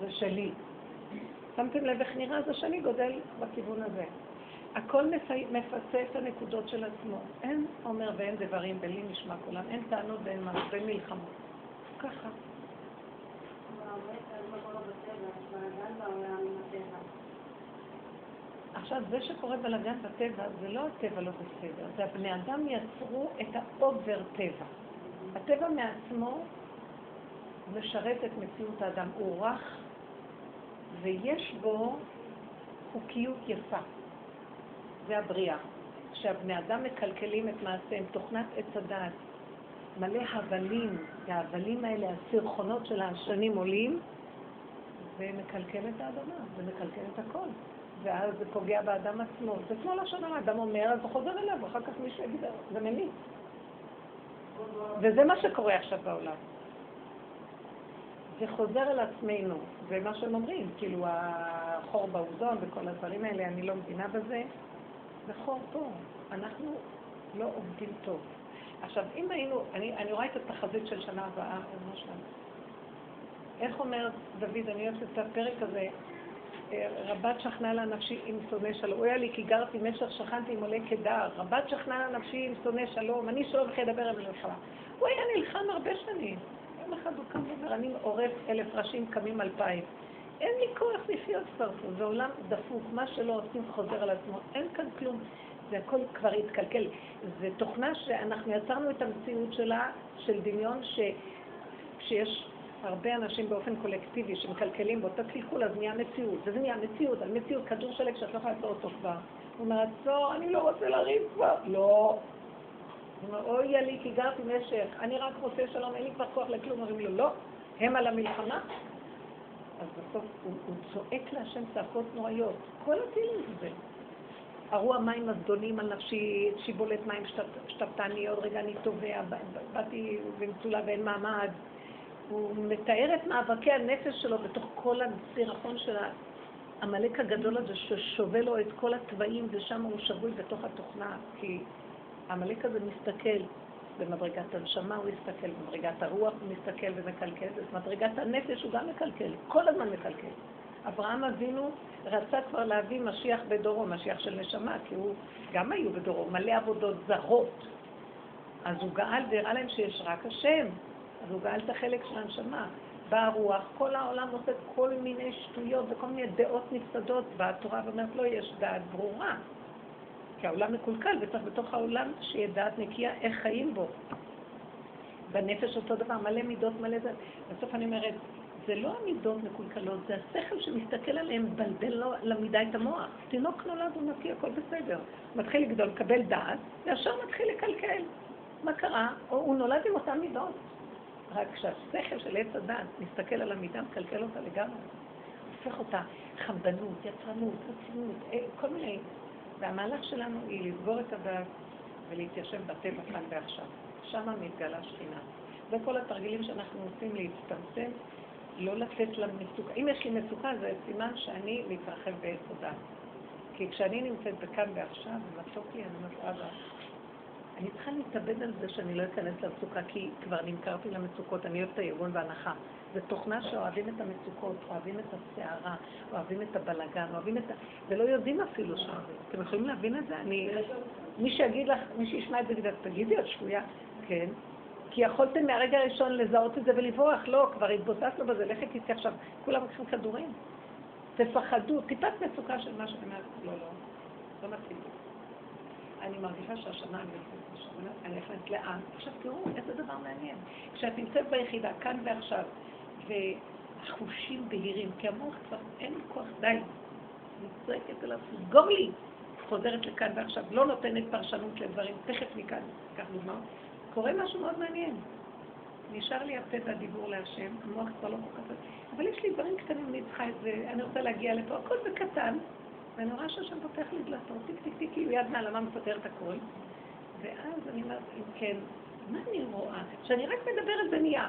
זה שלי. שמתם לב איך נראה? זה שאני גודל בכיוון הזה. הכל מפצה את הנקודות של עצמו. אין אומר ואין דברים בלי נשמע כולם, אין טענות ואין מלחמות. ככה. עכשיו, זה שקורה בלגן בטבע, זה לא הטבע לא בסדר, זה הבני אדם יצרו את האובר טבע. הטבע מעצמו משרת את מציאות האדם, הוא רך ויש בו חוקיות יפה. זה הבריאה. כשהבני אדם מקלקלים את מעשיהם, תוכנת עץ הדעת, מלא הבלים, וההבלים האלה, הסרחונות של השנים עולים, ומקלקל את האדמה, ומקלקל את הכל. ואז זה פוגע באדם עצמו. זה כמו לשון הרע, אדם אומר, אז הוא חוזר אליו, ואחר כך מישהו יגיד, זה מניף. וזה מה שקורה עכשיו בעולם. זה חוזר אל עצמנו, זה מה שהם אומרים, כאילו החור באוזון וכל הדברים האלה, אני לא מבינה בזה. חור פה, אנחנו לא עובדים טוב. עכשיו, אם היינו, אני, אני רואה את התחזית של שנה הבאה, למשל. איך אומר דוד, אני אוהבת את הפרק הזה, אה, רבת שכנה לה נפשי עם שונא שלום. הוא היה לי כי גרתי משך שכנתי עם עולה כדר. רבת שכנה לה נפשי עם שונא שלום. אני שלום וכי אדבר על מלחמה. הוא היה נלחם הרבה שנים. יום אחד הוא קם ואומר, אני עורף אלף ראשים, קמים אלפיים. אין לי כוח לחיות כבר פה, זה עולם דפוק, מה שלא עושים חוזר על עצמו, אין כאן כלום, זה הכל כבר התקלקל. זו תוכנה שאנחנו יצרנו את המציאות שלה, של דמיון, ש... שיש הרבה אנשים באופן קולקטיבי שמקלקלים באותו קלקול, אז נהיה מציאות. וזה נהיה מציאות, על מציאות, כדור שלג שאת לא יכולה לעצור אותו כבר. הוא אומר, עצור, אני לא רוצה לריב כבר. לא. הוא אומר, אוי לי, כי גרתי משך, אני רק רוצה שלום, אין לי כבר כוח לכלום. אומרים לו, לא, הם על המלחמה. אז בסוף הוא, הוא צועק להשם צעקות נוראיות. כל הטילים זה. ארוע מים הזדונים על נפשי, שיבולת מים שתפתני, עוד רגע אני טובע, באתי במצולה ואין מעמד. הוא מתאר את מאבקי הנפש שלו בתוך כל הסירחון של העמלק הגדול הזה ששובה לו את כל התוואים ושם הוא שבוי בתוך התוכנה כי העמלק הזה מסתכל במדרגת הנשמה הוא מסתכל, במדרגת הרוח הוא מסתכל ומקלקל, במדרגת הנפש הוא גם מקלקל, כל הזמן מקלקל. אברהם אבינו רצה כבר להביא משיח בדורו, משיח של נשמה, כי הוא גם היו בדורו, מלא עבודות זרות. אז הוא גאל והראה להם שיש רק השם, אז הוא גאל את החלק של הנשמה. באה רוח, כל העולם עושה כל מיני שטויות וכל מיני דעות נפסדות בתורה ואומרת לא, יש דעת ברורה. כי העולם מקולקל וצריך בתוך העולם שיהיה דעת נקייה איך חיים בו. בנפש אותו דבר, מלא מידות, מלא זה. בסוף אני אומרת, זה לא המידות מקולקלות, זה השכל שמסתכל עליהם, מבלבל לו למידה את המוח. תינוק נולד, הוא הכל בסדר. מתחיל לגדול, מקבל דעת, וישר מתחיל לקלקל. מה קרה? הוא נולד עם אותן מידות. רק כשהשכל של עץ הדת מסתכל על המידה, מקלקל אותה לגמרי. הופך אותה חמדנות, יצרנות, רצינות, אה, כל מיני. והמהלך שלנו היא לסגור את הדת ולהתיישב בטבע כאן ועכשיו. שם מתגלה שכינה. זה כל התרגילים שאנחנו עושים להצטמצם, לא לתת למצוקה. אם יש לי מצוקה זה סימן שאני מתרחב הדת. כי כשאני נמצאת בכאן ועכשיו, ומתוק לי, אני אומרת, אבא, אני צריכה להתאבד על זה שאני לא אכנס למצוקה, כי כבר נמכרתי למצוקות, אני אוהבת את הארגון והנחה. זה תוכנה שאוהבים את המצוקות, אוהבים את הסערה, אוהבים את הבלגן, אוהבים את ה... ולא יודעים אפילו שם. אתם יכולים להבין את זה? אני... מי שיגיד לך, מי שישמע את זה, יגיד, תגידי, את שבויה. כן. כי יכולתם מהרגע הראשון לזהות את זה ולברוח. לא, כבר התבוססנו בזה, לכי תצא עכשיו. כולם לוקחים כדורים. תפחדו, טיפת מצוקה של מה שאני אומרת, לא, לא, לא מתאים. אני מרגישה שהשנה אני נכנסת לאן. עכשיו תראו איזה דבר מעניין. כשאת נמצאת ביחידה, כאן ועכשיו, והחושים בהירים, כי המוח כבר אין לי כוח, די. אני צועקת אליו, סגור לי. חוזרת לכאן ועכשיו, לא נותנת פרשנות לדברים, תכף מכאן, כך דוגמא. קורה משהו מאוד מעניין. נשאר לי הפה והדיבור להשם, המוח כבר לא כל כך... אבל יש לי דברים קטנים, אני צריכה את זה, אני רוצה להגיע לפה, הכל בקטן, ואני רואה שהשם פותח לי דלתות, טיק טיק טיק, כאילו יד מעלמה מפטר את הכל. ואז אני אומרת, אם כן, מה אני רואה? כשאני רק מדברת זה נהיה.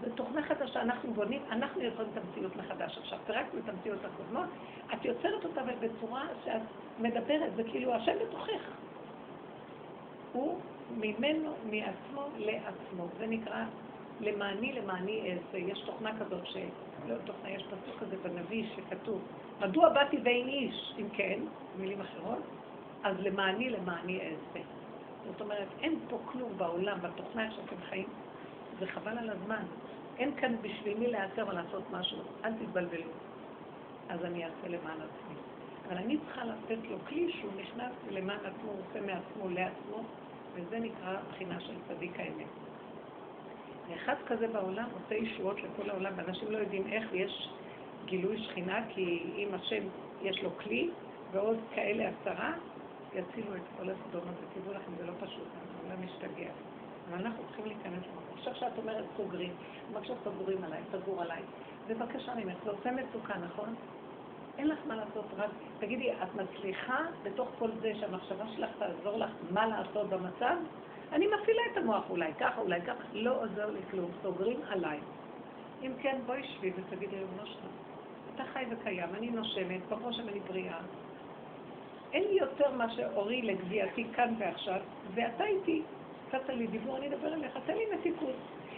זו תוכנה חדשה, אנחנו בונים, אנחנו יוצרים את המציאות מחדש עכשיו. פירקנו את המציאות הקודמות, את יוצרת אותה בצורה שאת מדברת, זה כאילו השם בתוכך. הוא ממנו, מעצמו לעצמו. זה נקרא למעני למעני אעשה. יש תוכנה כזאת ש... לא תוכנה, יש פסוק כזה בנביא שכתוב, מדוע באתי ואין איש? אם כן, במילים אחרות, אז למעני למעני אעשה. זאת אומרת, אין פה כלום בעולם, בתוכנה שאתם חיים, זה חבל על הזמן. אין כאן בשביל מי להיעצר ולעשות משהו, אל תתבלבלו. אז אני אעשה למען עצמי. אבל אני צריכה לתת לו כלי שהוא נכנס למען עצמו, הוא עושה מעצמו לעצמו, וזה נקרא בחינה של צדיק האמת. ואחד כזה בעולם עושה ישועות לכל העולם, ואנשים לא יודעים איך, ויש גילוי שכינה, כי אם השם יש לו כלי, ועוד כאלה עשרה, יצילו את כל הסדום הזה. תדעו לכם, זה לא פשוט, העולם משתגע. אבל אנחנו צריכים להיכנס למקום. עכשיו שאת אומרת סוגרים, בבקשה סגורים עליי, סגור עליי. בבקשה ממך, זה עושה מצוקה, נכון? אין לך מה לעשות, רק תגידי, את מצליחה בתוך כל זה שהמחשבה שלך תעזור לך מה לעשות במצב? אני מפעילה את המוח אולי ככה, אולי ככה, לא עוזר לי כלום, סוגרים עליי. אם כן, בואי שבי ותגידי, ריבונו שלך, אתה חי וקיים, אני נושמת, ברוך השם אני בריאה. אין לי יותר מה שאורי לגבייתי כאן ועכשיו, ואתה איתי. נתת לי דיבור, אני אדבר אליך, תן לי מתיקות.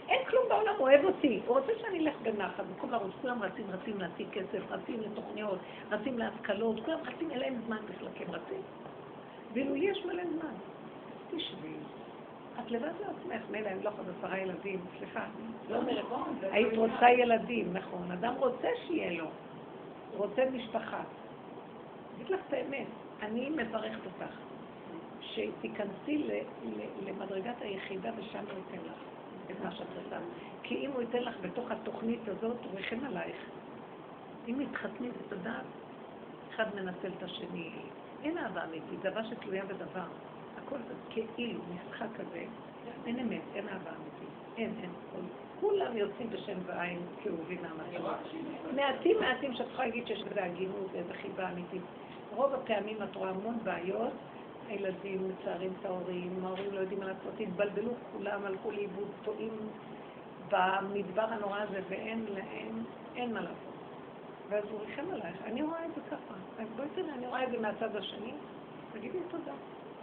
אין כלום בעולם, הוא אוהב אותי. הוא רוצה שאני אלך בנחת, במקום לרוץ, כולם רצים, רצים להשיג כסף, רצים לתוכניות, רצים להשכלות, כולם רצים, אין להם זמן בכלל, כי הם רצים. ואילו יש מלא זמן. תשבי. את לבד לעצמך, מילא, אני לא יכולה עשרה ילדים, סליחה. לא אומרת, היית רוצה ילדים, נכון. אדם רוצה שיהיה לו. רוצה משפחה. אגיד לך את האמת, אני מברכת אותך, שתיכנסי למדרגת היחידה ושם הוא ייתן לך. את מה שאת רוצה. כי אם הוא ייתן לך בתוך התוכנית הזאת, הוא ריחם עלייך. אם מתחתנים את הדעת, אחד מנצל את השני. אין אהבה אמיתית, זה אהבה שתלויה בדבר. הכל זה כאילו, משחק כזה. אין אמת, אין אהבה אמיתית. אין, אין. כולם יוצאים בשם ועין כאובים מהמצב. מעטים מעטים שאת יכולה להגיד שיש בזה הגינות ואיזו חיבה אמיתית. רוב הפעמים את רואה המון בעיות הילדים מצערים את ההורים, ההורים לא יודעים מה לעשות, התבלבלו כולם, הלכו לאיבוד, טועים במדבר הנורא הזה, ואין להם, אין מה לעשות. ואז הוא ריחם עלייך, אני רואה את זה ככה. אז בואי תראה, אני רואה את זה מהצד השני, תגידי תודה.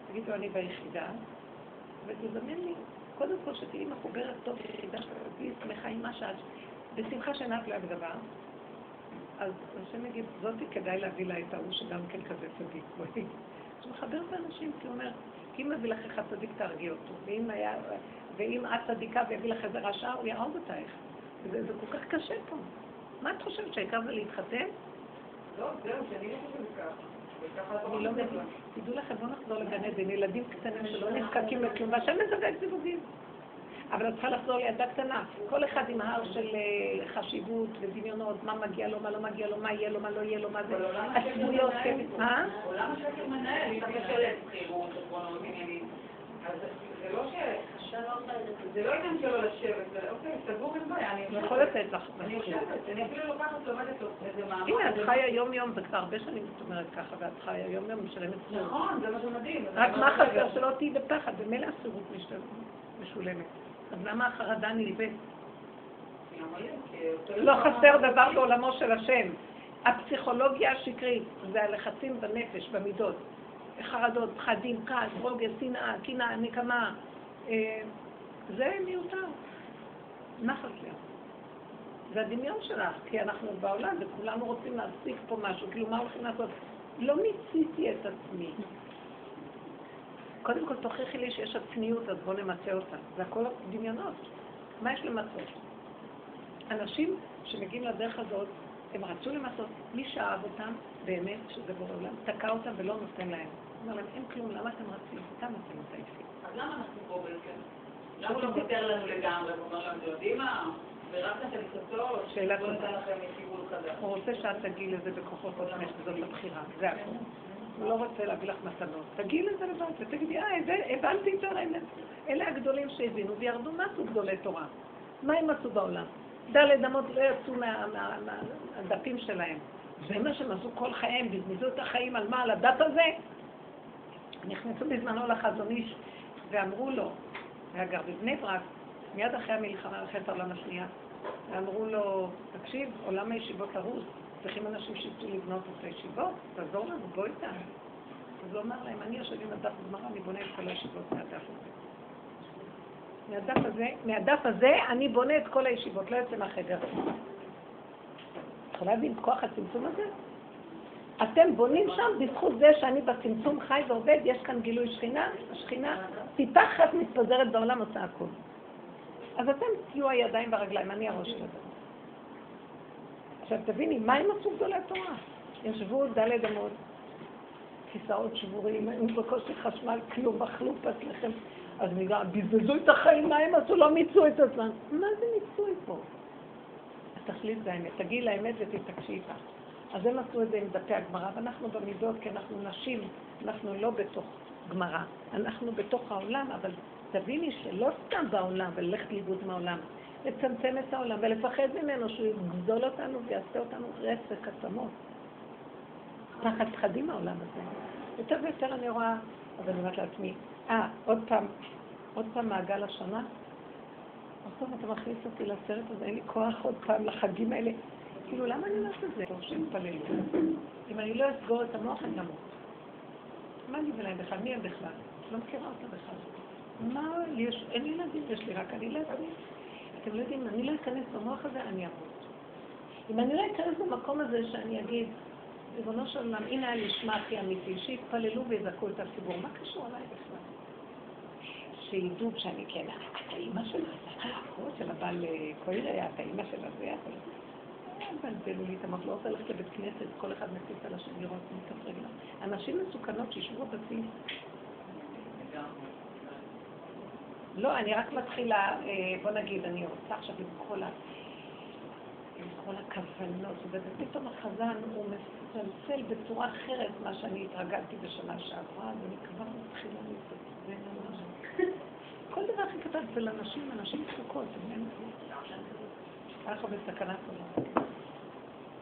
תגידו, אני ביחידה, ותזמן לי, קודם כל שתהיי מחוברת טוב ביחידה, שתהיי שמחה עם מה שאת, בשמחה שאינה תלויה בדבר. אז השם יגיד, זאתי כדאי להביא לה את ההוא שגם כן כזה צדיק. הוא מחבר את האנשים, כי הוא אומר, אם מביא לך אחד צדיק תהרגי אותו, ואם, היה, ואם את צדיקה ויביא לך איזה רשע, הוא יהרוג אותך. זה, זה כל כך קשה פה. מה את חושבת, שהעיקר זה להתחתן? לא, זהו, שאני לא חושבת ככה. אני לא מבין. תדעו לכם, בואו נחזור לגן עדן, ילדים קטנים שלא נזקקים לכלום, והשם מזווג זיווגים. אבל את צריכה לחזור לידה קטנה. כל אחד עם הר של אה, חשיבות ודמיונות, מה מגיע לו, מה לא מגיע לו, מה יהיה לו, מה לא יהיה לו, מה זה... הדמויות, כן, מה? עולם השקר מנהל, יש לך לשלם שכירות, עקרונות, עניינים. אז זה לא ש... זה לא עניין שלו לשבת, אוקיי, סגור אין בעיה, אני יכול לתת לך. אני יושבת, אני אפילו לוקחת, לומדת איזה מאמר. הנה, את חיה יום-יום, זה כבר הרבה שנים את אומרת ככה, ואת חיה יום-יום, משלמת שכירות. נכון, זה מה שמדהים. רק מה חסר שלא תהיי בפחד, במילא השכירות משולמת. אז למה החרדה נלווית? לא חסר דבר בעולמו של השם. הפסיכולוגיה השקרית זה הלחצים בנפש, במידות. חרדות, פחדים, כעס, רוגז, שנאה, קנאה, נקמה. אה, זה מיותר. נחת לב. זה הדמיון שלך, כי אנחנו בעולם וכולנו רוצים להשיג פה משהו, כאילו מה הולכים לעשות? לא מיציתי את עצמי. קודם כל תוכיחי לי שיש עצמיות, אז בואו נמצה אותה. זה הכל דמיונות. מה יש למצות? אנשים שמגיעים לדרך הזאת, הם רצו למצות, מי שאהב אותם, באמת, שזה בורא עולם, תקע אותם ולא נותן להם. אומר להם, אין כלום, למה אתם רצים? סתם אתם מתעייפים. אז למה אנחנו פה בעצם? למה הוא לא ויתר לנו לגמרי? הוא אומר לנו, יודעים מה? שאלה טובה. הוא רוצה שאת תגיעי לזה בכוחות עצמך, וזאת הבחירה, זה הכול. הוא לא רוצה להביא לך מתנות. תגיעי לזה לבד, ותגידי, אה, הבנ- הבנתי את האמת. אלה הגדולים שהבינו וירדו, מה עשו גדולי תורה? מה הם עשו בעולם? דלת אמות לא יצאו מה- מה- מה- מהדפים שלהם. זה מה שהם עשו כל חייהם, בזבזו את החיים על מה? על הדף הזה? נכנסו בזמנו לחזון איש ואמרו לו, היה גר בבני ברק, מיד אחרי המלחמה, מלחמת העולם השנייה, ואמרו לו, תקשיב, עולם הישיבות הרוס, צריכים אנשים שיצאו לבנות את הישיבות, תעזור לנו, בוא איתנו. אז הוא אמר להם, אני יושב עם הדף גמרא, אני בונה את כל הישיבות מהדף הזה. מהדף הזה, מהדף הזה אני בונה את כל הישיבות, לא יוצא מהחדר. יכולה להבין את כוח הצמצום הזה? אתם בונים שם בזכות זה שאני בצמצום חי ועובד, יש כאן גילוי שכינה, השכינה טיפה אחת מתפזרת בעולם עושה הכול. אז אתם תהיו הידיים והרגליים, אני הראש של הדבר. עכשיו תביני, מה הם עשו גדולי התורה? ישבו דלת אמות, כיסאות שבורים, אין בקושי חשמל, כלום, אכלו פת לחם. אז נראה, בזבזו את החיים, מה הם עשו? לא מיצו את עצמם. מה זה מיצוי פה? התכלית זה האמת. תגיעי לאמת ותתעקשי איתה. אז הם עשו את זה עם דפי הגמרא, ואנחנו במידות, כי אנחנו נשים, אנחנו לא בתוך גמרא. אנחנו בתוך העולם, אבל תביני שלא סתם בעולם וללכת לאיבוד מהעולם, לצמצם את העולם ולפחד ממנו שהוא יגזול אותנו ויעשה אותנו רצק עצמות. תחת פחדים מהעולם הזה. יותר ויותר אני רואה, אז אני אומרת לעצמי, אה, עוד פעם, עוד פעם מעגל השנה? עוד פעם אתה מכניס אותי לסרט הזה, אין לי כוח עוד פעם לחגים האלה. כאילו, למה אני אומרת את זה? טוב, שיתפללו. אם אני לא אסגור את המוח, אני אמות. מה לי ולהם בכלל? מי הם בכלל? לא מכירה אותם בכלל. מה יש? אין ילדים, יש לי רק אני יודעת. אתם לא יודעים, אני לא אכנס במוח הזה, אני אמות. אם אני לא אכנס במקום הזה שאני אגיד, ריבונו של עולם, הנה שמה הכי אמיתי, שיתפללו ויזכו את הציבור. מה קשור עליי בכלל? שידעו שאני כן, את האימא שלה, האחות של הבעל קוירי, את האימא של הזה, את בלבלו לי את המוח, לא רוצה ללכת לבית כנסת, כל אחד מציץ על השני, לראות מכף רגליו. אנשים מסוכנות שישבו בבתים. לא, אני רק מתחילה, אה, בוא נגיד, אני רוצה עכשיו עם כל ה... עם כל הכוונות, ופתאום החזן הוא מצלצל בצורה אחרת ממה שאני התרגלתי בשנה שעברה, ואני כבר מתחילה להתעצבן זה. כל דבר הכי קטן אצל אנשים, אנשים תפוקות, הם ככה בסכנת עולם.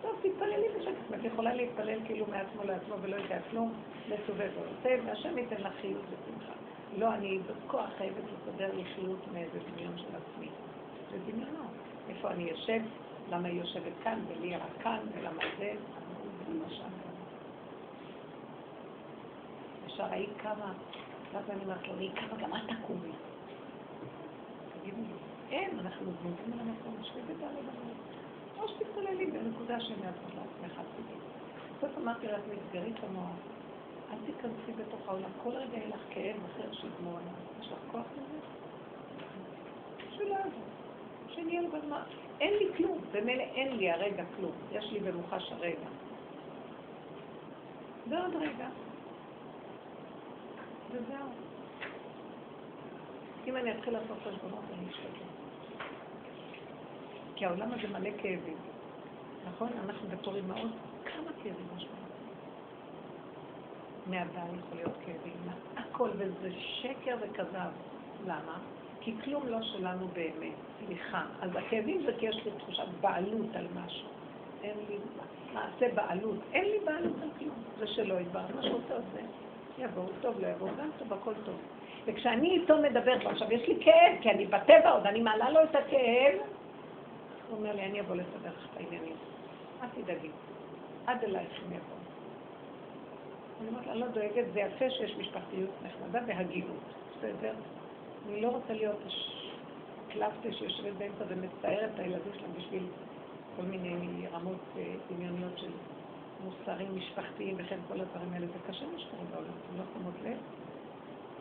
טוב, תתפללי בשקט. את יכולה להתפלל כאילו מעצמו לעצמו ולא יודע כלום, לסובב ועושה, והשם ייתן לך חיות ושמחה. לא, אני בכוח חייבת לסדר לי חיות מאיזה דמיון של עצמי. זה דמיונות. איפה אני יושב, למה היא יושבת כאן ולי רק כאן, ולמה זה, למשל. ישר ההיא קמה, ואז אני אומרת לו, היא קמה, גם את תקומי. תגידי לי, אין, אנחנו זמודים על המקום, שבי בדלת אמות. או שתתפללי בנקודה יעשו לעצמך צידי. בסוף אמרתי לעצמי, סגרי את המוח, אל תיכנסי בתוך העולם, כל רגע יהיה לך כאב אחר שיגמור עליו. יש לך כוח לזה? שלא יעזור. שנהיה לו בזמן. אין לי כלום, במילא אין לי הרגע כלום. יש לי במוחש הרגע. ועוד רגע. וזהו. אם אני אתחיל לעשות חשבונות, אני אשתגע. כי העולם הזה מלא כאבים. נכון? אנחנו בתור אימהות, כמה כאבים יש מהבעל יכול להיות כאבים, הכל, וזה שקר וכזב. למה? כי כלום לא שלנו באמת, סליחה. אז הכאבים זה כי יש לי תחושת בעלות על משהו. אין לי מעשה בעלות. אין לי בעלות על כלום. זה שלא יתברר, מה שאתה עושה. יבואו טוב, לא יבואו גם טוב, הכל טוב. וכשאני איתו מדברת, עכשיו יש לי כאב, כי אני בטבע עוד, אני מעלה לו את הכאב, הוא אומר לי, אני אבוא לסדר לך את העניינים. אל תדאגי, עד אלייך הם יבואו. אני אומרת לה, אני לא דואגת, זה יפה שיש משפחתיות נחמדה והגינות, בסדר? אני לא רוצה להיות קלפטה שיושבת באמצע ומצטערת את הילדים שלה בשביל כל מיני רמות אה, דמיוניות של מוסרים משפחתיים וכן כל הדברים האלה. זה קשה מה שקורה בעולם, אתם לא שמות לב?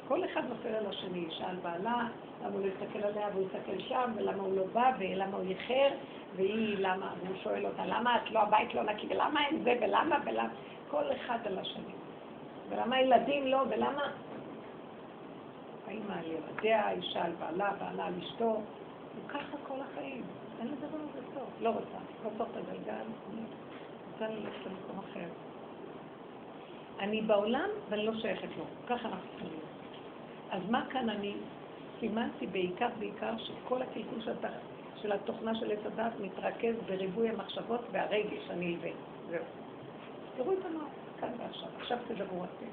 כל אחד נופל על השני, על בעלה, למה הוא לא יסתכל עליה והוא יסתכל שם, ולמה הוא לא בא, ולמה הוא איחר, והיא למה, והוא שואל אותה, למה את לא, הבית לא נקי, ולמה אין זה, ולמה, ולמה, כל אחד על השני. ולמה הילדים לא, ולמה... האמא על ילדיה, האישה על בעלה, בעלה על אשתו, וככה כל החיים. אין לדבר הזה טוב. לא רוצה, לעשות את הגלגל, אני רוצה ללכת למקום אחר. אני בעולם ואני לא שייכת לו. ככה אנחנו צריכים להיות. אז מה כאן אני סימנתי בעיקר, בעיקר שכל הקלקול של, התוכנה של עץ הדת מתרכז בריבוי המחשבות והרגש הנלווה. זהו. תראו את הנוער, כאן ועכשיו. עכשיו תדברו אתם.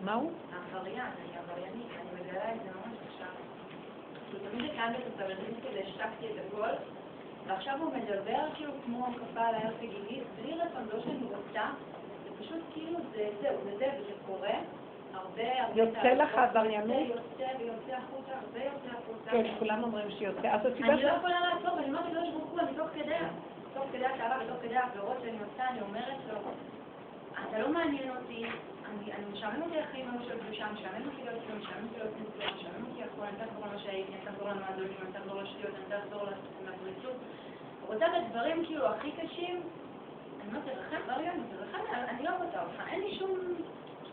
מה הוא? העבריין, אני עבריינית, אני מגלה את זה ממש עכשיו. תמיד הקמתי את הסבלנות כזה, השתקתי את הכל, ועכשיו הוא מדבר כאילו כמו כפה על הר תגידית, בלי רצון, לא שאני רוצה, זה פשוט כאילו זה, זהו, זה זה, וזה קורה. יוצא לך עבריינות? יוצא ויוצא החוצה, הרבה יוצא החוצה. כן, כולם אומרים שיוצא. אז הסיבה אני לא יכולה לעצור, ואני אומרת לקדוש ברוך הוא, אני תוך כדי, תוך כדי התאווה ותוך כדי העבירות שאני עושה, אני אומרת לו, אתה לא מעניין אותי, אני משעמם אותי החיים האלו של קדושה, משעמם אותי להיות כאילו, משעמם אותי להיות מצוין, משעמם אותי הכל, אני לחזור למה שהייתי, אני לחזור למועדונים, אני לחזור לשטויות, אני רוצה לחזור לפריצות. רוצה את הדברים כאילו הכי קשים, אני אומרת, תרחם, לא תרחם, אני לא רוצה אותך, אין לי שום,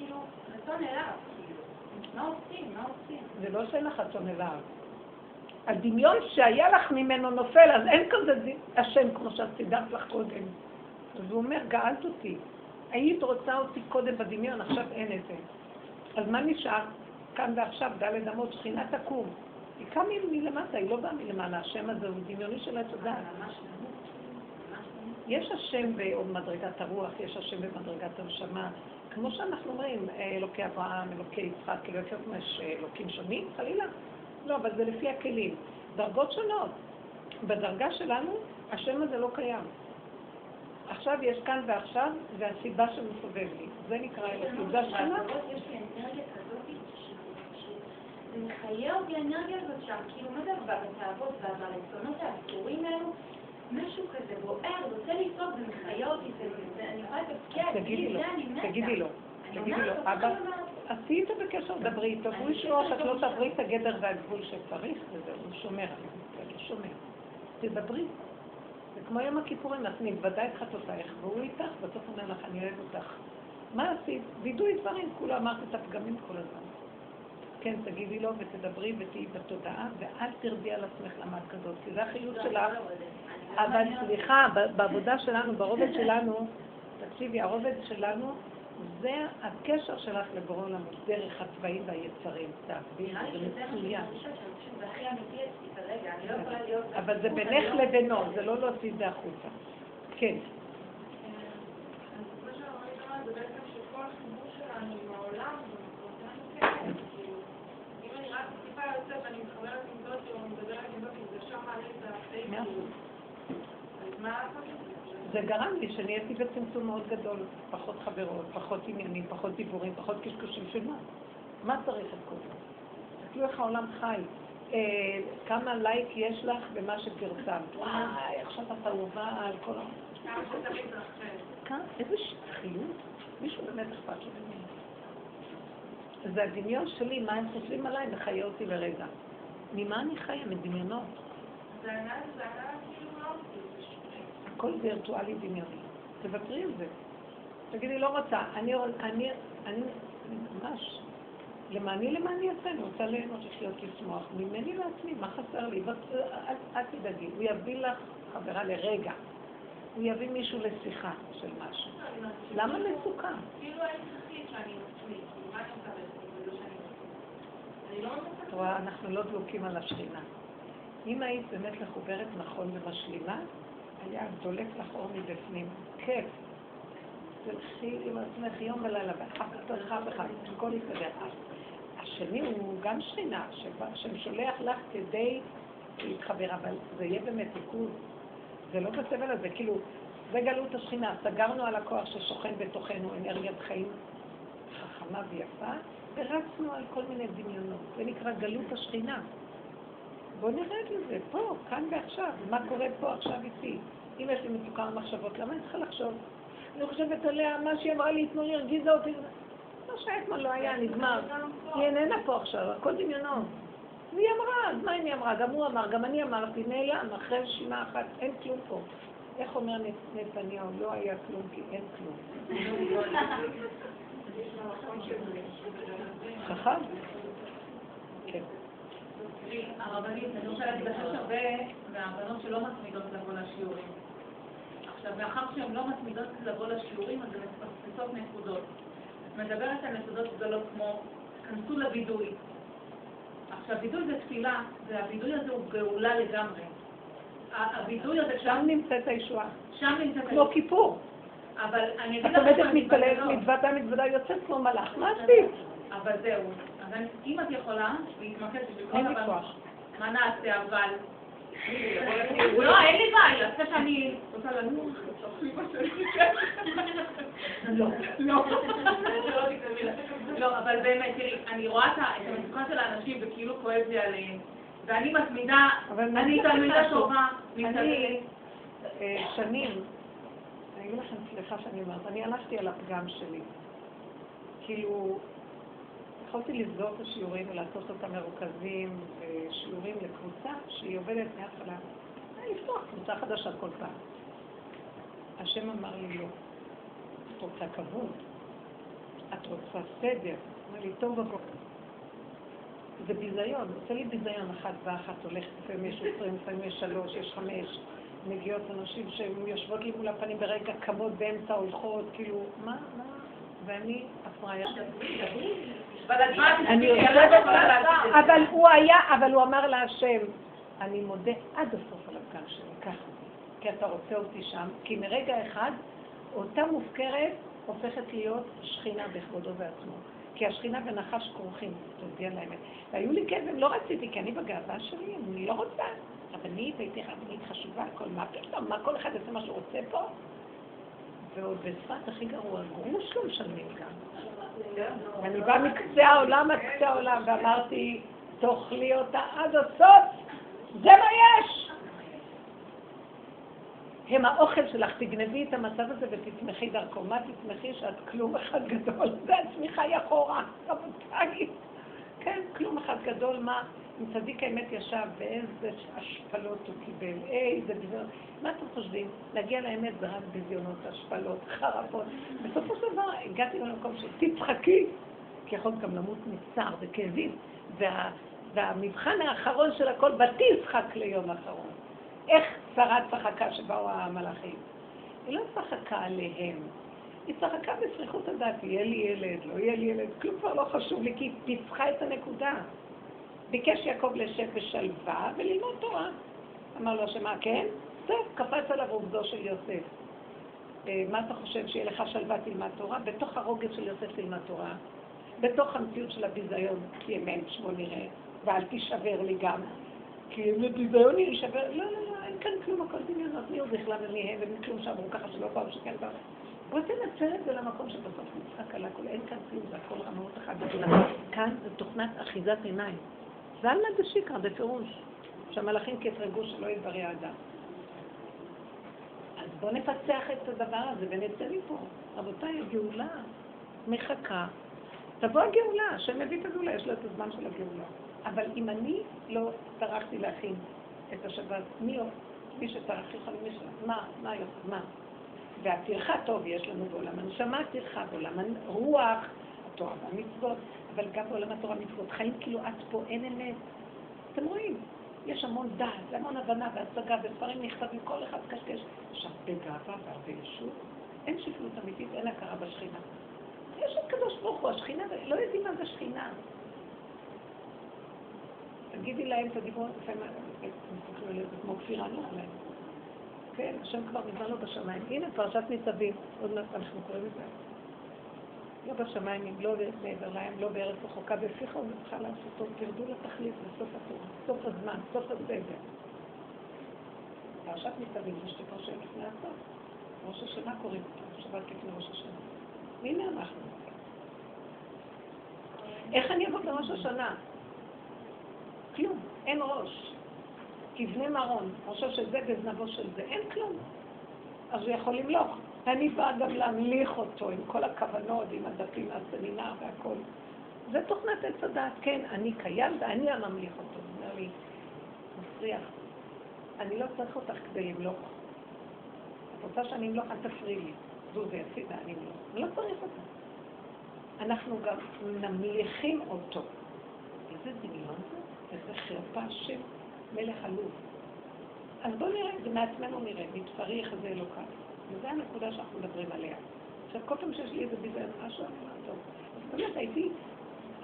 כאילו, רצון אליו, כאילו. מה עושים? מה עושים? זה לא שאין לך רצון אליו. הדמיון שהיה לך ממנו נופל, אז אין כזה השם כמו שאת סידרת לך קודם. אז הוא אומר, גאלת אותי. היית רוצה אותי קודם בדמיון, עכשיו אין את זה. אז מה נשאר? כאן ועכשיו, דלת אמות, שכינה תקום. היא קמה מלמטה, היא לא באה מלמעלה, השם הזה הוא דמיוני של הדת. יש השם במדרגת הרוח, יש השם במדרגת הנשמה. כמו שאנחנו אומרים, אלוקי אברהם, אלוקי יצחק, אלוקי יש אלוקים שונים, חלילה. לא, אבל זה לפי הכלים. דרגות שונות. בדרגה שלנו, השם הזה לא קיים. עכשיו יש כאן ועכשיו, והסיבה שמסובב לי. זה נקרא אלוקות. זה השכנה. זה מחיה אותי האנרגיה הזאת שם, כאילו, מה זה בתאוות והרצונות האסורים האלו? משהו כזה בוער, רוצה לצעוק, זה מחיה אותי, אני יכולה לתפקד, תגידי לו, תגידי לו, תגידי לו, אבא, עשי איתו בקשר, דברי איתו, והוא ישמור שאת לא תעברי את הגדר והגבול שצריך, וזהו, הוא שומר עליו, הוא שומר. תדברי. זה כמו יום הכיפורים, את מתוודה את חטאותייך, והוא איתך, בסוף אומר לך, אני אוהב אותך. מה עשית? וידוי דברים, כולו אמרת את הפגמים כל הזמן. כן, תגידי לו ותדברי ותהיי בתודעה, ואל תרדי על עצמך למד כזאת, כי זה החילוץ שלך. אבל סליחה, בעבודה שלנו, ברובד שלנו, תקשיבי, הרובד שלנו זה הקשר שלך לבורא עולם, דרך הצבעים והיצרים. תעבדי, זה מצוין. אבל זה בינך לבינו, זה לא להוציא את זה החוצה. כן. זה גרם לי שנהייתי בצמצום מאוד גדול, פחות חברות, פחות עניינים, פחות דיבורים, פחות קשקושים של מה? מה צריך את כל זה? תסתכלו איך העולם חי. אה, כמה לייק יש לך במה שפרסמת. וואי, עכשיו את אהובה על כל ה... איזה שטחיות. מישהו באמת אכפת לו ממני. זה הדמיון שלי, מה הם חושבים עליי, מחיה אותי לרגע. ממה אני חיה? מדמיונות. זה ענה, זה ענה, הכל וירטואלי דמיוני. תוותרי על זה. תגידי, לא רוצה. אני, אני, אני ממש, למעני למעני יוצא, אני רוצה ליהנות, לחיות, לשמוח. ממני לעצמי, מה חסר לי? אל תדאגי, הוא יביא לך חברה לרגע. הוא יביא מישהו לשיחה של משהו. למה מסוכן? כאילו אני תחליט שאני עצמי, מה אני מקבלת? אני לא את רואה, אנחנו לא דלוקים על השכינה. אם היית באמת מחוברת נכון ומשלימה, היה דולק לך אור מבפנים. כיף. תלכי עם עצמך יום ולילה, ואף אחד אחד, הכל יסתדר. השני הוא גם שכינה, השם שולח לך כדי להתחבר, אבל זה יהיה באמת עיכוב. זה לא בסבל הזה, כאילו, זה גלות השכינה. סגרנו על הכוח ששוכן בתוכנו אנרגיית חיים חכמה ויפה, ורצנו על כל מיני דמיונות. זה נקרא גלות השכינה. בואו נרד לזה, פה, כאן ועכשיו. מה קורה פה עכשיו איתי? אם יש לי מצוקה במחשבות, למה אני צריכה לחשוב? אני חושבת עליה, מה שהיא אמרה לי אתמול, היא הרגיזה אותי. לא שאתמול לא היה, נגמר. היא איננה פה עכשיו, הכל דמיונות. והיא אמרה, אז מה אם היא אמרה? גם הוא אמר, גם אני אמרתי, נעלם, אחרי רשימה אחת, אין כלום פה. איך אומר נתניהו? לא היה כלום כי אין כלום. חכם? כן. הרבנית, אני רוצה להגיד לך, הרבה מהבנות שלא מצמידות לבוא לשיעורים. עכשיו, מאחר שהן לא מצמידות לבוא לשיעורים, אז הן מפספסות נקודות. את מדברת על נקודות גדולות כמו, כנסו לבידוי. עכשיו, בידוי זה תפילה, והבידוי הזה הוא גאולה לגמרי. הבידוי הזה שם נמצאת הישועה. שם נמצאת הישועה. כמו כיפור. אבל אני אגיד לך... את עומדת מתפללת, מצוות המתוודה יוצאת כמו מלאך, מה עשית? אבל זהו. אז אם את יכולה להתמקד בכל דבר... מה נעשה, אבל... לא, אין לי בעיה, אחרי שאני רוצה לנוח, לא, לא. לא, אבל באמת, תראי, אני רואה את המצוקה של האנשים וכאילו כואב לי עליהם, ואני מתמידה, אני תלמידה טובה, אני אה, שנים, אני אגיד לכם, סליחה שאני אומרת, אני הלכתי על הפגם שלי. כאילו, יכולתי לסגור את השיעורים ולעשות אותם מרוכזים ושיעורים לקבוצה שהיא עובדת מההתחלה. לפתוח קבוצה חדשה כל פעם. השם אמר לי לא. את רוצה כבוד? את רוצה סדר? אמר לי, טוב בבוקר. זה ביזיון, עושה לי ביזיון אחת ואחת הולכת, לפעמים יש עשרים, לפעמים יש שלוש, יש חמש, מגיעות אנשים שהן יושבות לי מול הפנים ברגע קמות באמצע הולכות, כאילו, מה, מה? ואני הפריה. יושבת, אבל הוא היה, אבל הוא אמר להשם, אני מודה עד הסוף על הפגם שלי, ככה, כי אתה רוצה אותי שם, כי מרגע אחד, אותה מופקרת הופכת להיות שכינה בכבודו ועצמו. כי השכינה ונחש כרוכים, תודיע להם. והיו לי כאבים, לא רציתי, כי אני בגאווה שלי, אני לא רוצה. רבנית, הייתי רבנית חשובה, כל מה פתאום, מה כל אחד יעשה מה שהוא רוצה פה? ועוד בשפת הכי גרוע, גרוש לא משלמים גם. אני באה מקצה העולם עד קצה העולם, ואמרתי, תאכלי אותה עד הסוף, זה מה יש! הם האוכל שלך, תגנבי את המצב הזה ותתמכי דרכו. מה תתמכי? שאת כלום אחד גדול, זה הצמיחה היא אחורה, רבותיי. כן, כלום אחד גדול, מה, צדיק האמת ישב ואיזה השפלות הוא קיבל, איזה ביזיונות. מה אתם חושבים? להגיע לאמת זה רק ביזיונות, השפלות, חרפות. בסופו של דבר הגעתי למקום שתצחקי, כי יכולת גם למות מצער וכאבים. וה, והמבחן האחרון של הכל, ותצחק ליום האחרון. איך שרה צחקה שבאו המלאכים? היא לא צחקה עליהם, היא צחקה בסריחות הדעת, יהיה לי ילד, לא יהיה לי ילד, כלום כבר לא חשוב לי, כי היא פיצחה את הנקודה. ביקש יעקב לשב בשלווה וללמוד תורה. אמר לו שמה, כן? טוב, קפץ עליו עובדו של יוסף. אה, מה אתה חושב, שיהיה לך שלווה תלמד תורה? בתוך הרוגז של יוסף תלמד תורה. בתוך המציאות של הביזיון, כי אמן שמו נראה, ואל תישבר לי גם. כי אם לביזיון יישבר, לא, לא, לא, אין כאן כלום, הכל דמיונות, מי הוא בכלל ומי הם, ומי כלום שאמרו ככה שלא באו שכן באו. בוא תנצל את זה למקום שבסוף נצחק על הכל, אין כאן כלום, זה הכל רמאות אחת גדולה. כאן זה תוכנת אחיזת עיניים. זה עלמא דשיקרא, בפירוש. שהמלאכים כתרגו שלא יברא האדם. אז בואו נפצח את הדבר הזה ונצא מפה. רבותיי, הגאולה מחכה. תבוא הגאולה, השם מביא את הגאולה, יש לו את הזמן של הגאולה. אבל אם אני לא טרחתי להכין את השבת, מי, מי שטרח יכול למי שלך, מה, מה, מה? והטרחה טוב יש לנו בעולם הנשמה, טרחה בעולם הרוח, התורה והמצוות, אבל גם בעולם התורה מצוות. חיים כאילו את פה, אין אמת. אתם רואים, יש המון דעת, והמון הבנה והשגה, וספרים נכתבים, כל אחד קשקש. יש הרבה גאווה והרבה ישות. אין שפלות אמיתית, אין הכרה בשכינה. יש את קדוש ברוך הוא, השכינה, לא יודעים מה זה שכינה. תגידי להם את הדיבור, לפעמים מסתכלים עליהם כמו כפירה להם. כן, השם כבר מזמן לא בשמיים. הנה פרשת ניצבים, עוד מעט אנחנו קוראים את זה. לא בשמיים, אם לא מעבר להם, לא בארץ רחוקה, בפיך ובך לעשותו, תרדו לתכלית בסוף התורה, סוף הזמן, סוף הסדר. פרשת מסביב יש לי פרשת לפני הסוף. ראש השנה קוראים אותה, שבת לפני ראש השנה. והנה אנחנו. איך אני אבוא בראש השנה? כלום, אין ראש. כבני מרון, ראשו של זה בזנבו של זה, אין כלום. אז הוא יכול למלוך. אני באה גם להמליך אותו עם כל הכוונות, עם הדפים מהסמינר והכל. זה תוכנת עץ הדעת, כן, אני קיים ואני הממליך אותו. הוא אומר לי, מפריח, אני לא צריך אותך כדי למלוך. את רוצה שאני אמלוך? אל תפריעי לי. זו זה הצידה, אני אמלוך. אני לא צריך אותה. אנחנו גם ממליכים אותו. איזה דמיון זה? איזה חרפה של מלך עלוב. אז בואו נראה, זה מעצמנו נראה, מתפריך איזה אלוקה. וזו הנקודה שאנחנו מדברים עליה. עכשיו, כל פעם שיש לי איזה ביזיון משהו, אני אומרת, טוב. אז באמת הייתי,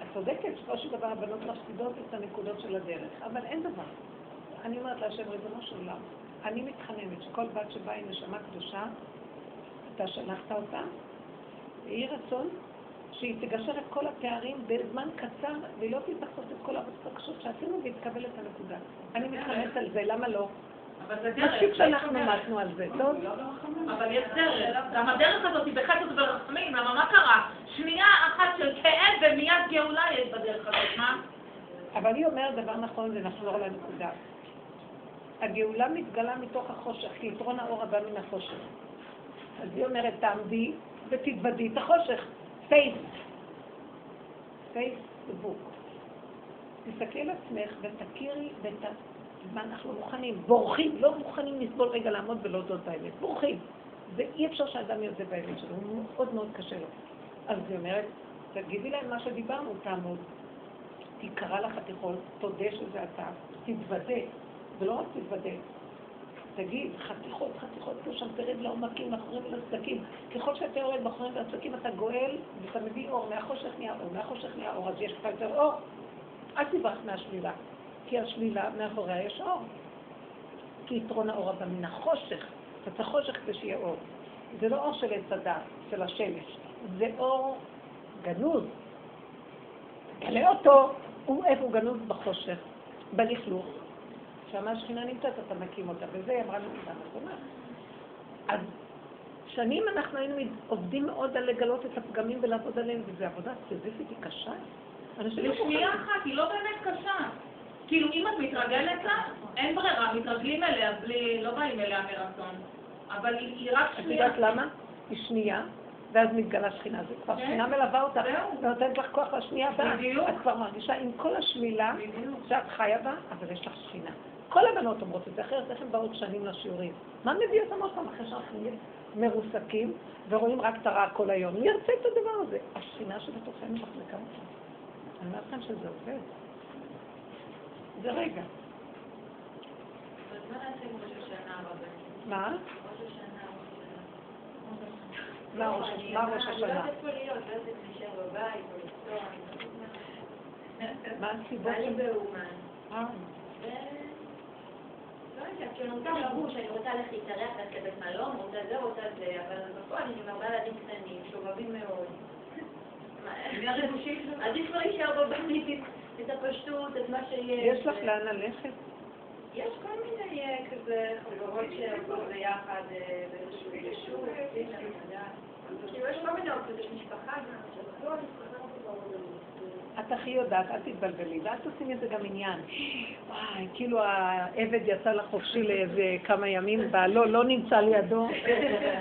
את צודקת, בסופו של דבר הבנות מפסידות את הנקודות של הדרך, אבל אין דבר. אני אומרת להשם, ריבונו של עולם, אני מתחננת שכל בת שבאה עם נשמה קדושה, אתה שלחת אותה, ויהי רצון שהיא תגשר את כל הפערים בזמן קצר, והיא לא תצטרך לעשות את כל העבודות שעשינו, והיא תקבל את הנקודה. אני מתחננת על זה, למה לא? מספיק שאנחנו מתנו על זה, טוב? אבל יש דרך. גם הדרך הזאת היא בחסד וברחמים, למה מה קרה? שנייה אחת של כאב ומיד גאולה יש בדרך הזאת, מה? אבל היא אומרת דבר נכון ונחזור לנקודה. הגאולה מתגלה מתוך החושך, כי יתרון האור הבא מן החושך. אז היא אומרת, תעמדי ותתוודי את החושך. Face. Face book. תסתכלי על עצמך ותכירי ות... מה אנחנו מוכנים, בורחים, לא מוכנים לסבול רגע לעמוד ולהודות באמת, בורחים. ואי אפשר שאדם יודה באמת שלו, הוא מאוד מאוד קשה לו. אז היא אומרת, תגידי להם מה שדיברנו, תעמוד, תקרא לחתיכות, תודה שזה אתה, תתוודה, ולא רק תתוודה, תגיד, חתיכות, חתיכות, פה שם תרד לעומקים, מאחורים ולסדקים. ככל שאתה יורד מאחורים ולסדקים, אתה גואל ואתה מביא אור, מהחושך נהיה אור, מהחושך נהיה אור, אז יש לך יותר אור. אל תברח מהשלילה. כי השלילה מאחוריה יש אור. כי יתרון האור הבא מן החושך, אתה צריך חושך כדי שיהיה אור. זה לא אור של עץ הדת, של השמש, זה אור גנוז. תגלה אותו, הוא איפה הוא גנוז בחושך, בלכלוך. שם השכינה נמצאת, אתה מקים אותה, וזה היא אמרה נקודה נכונה. אז שנים אנחנו היינו עובדים מאוד על לגלות את הפגמים ולעבוד עליהם, וזו עבודה סיזיפית, היא קשה. לשנייה אחת, היא לא באמת קשה. כאילו, אם את מתרגלת לה, אין ברירה, מתרגלים אליה בלי, לא באים אליה מרצון. אבל היא רק שנייה. את יודעת למה? היא שנייה, ואז מתגלה שכינה. זה כבר כן. שכינה מלווה אותך, ונותנת לך כוח לשנייה הבאה. בדיוק. את כבר מרגישה עם כל השלילה שאת חיה בה, אבל יש לך שכינה. כל הבנות אומרות את זה, אחרת איך הן באות שנים לשיעורים? מה מביא אותם עוד פעם אחרי שאנחנו מרוסקים ורואים רק את הרע כל היום? מי ירצה את הדבר הזה? השכינה שבתוכנו מחזיקה אותה. אני אומרת לכם שזה עובד. זה רגע. מה? מה ראש השנה? מה הסיבות? אני באומן. אה, לא יודעת, כאילו מותר לבוש, אני רוצה ללכת להתארח, ללכת לבית מלון, רוצה זה, רוצה זה, אבל בפועל אני עם ארבעה ילדים קטנים, שובבים מאוד. עדיף כבר להישאר בבית, את הפשטות, את מה שיש. יש לך לאן ללכת? יש כל מיני אה, כזה חברות שעובדות ביחד אה, באיזשהו יישוב, כאילו יש כל מיני אופציות, יש משפחה גם, לא, את הכי יודעת, אל תתבלבלי, ואל תשימי את זה גם עניין. וואי, כאילו העבד יצא לחופשי לאיזה כמה ימים, בעלו לא נמצא לידו,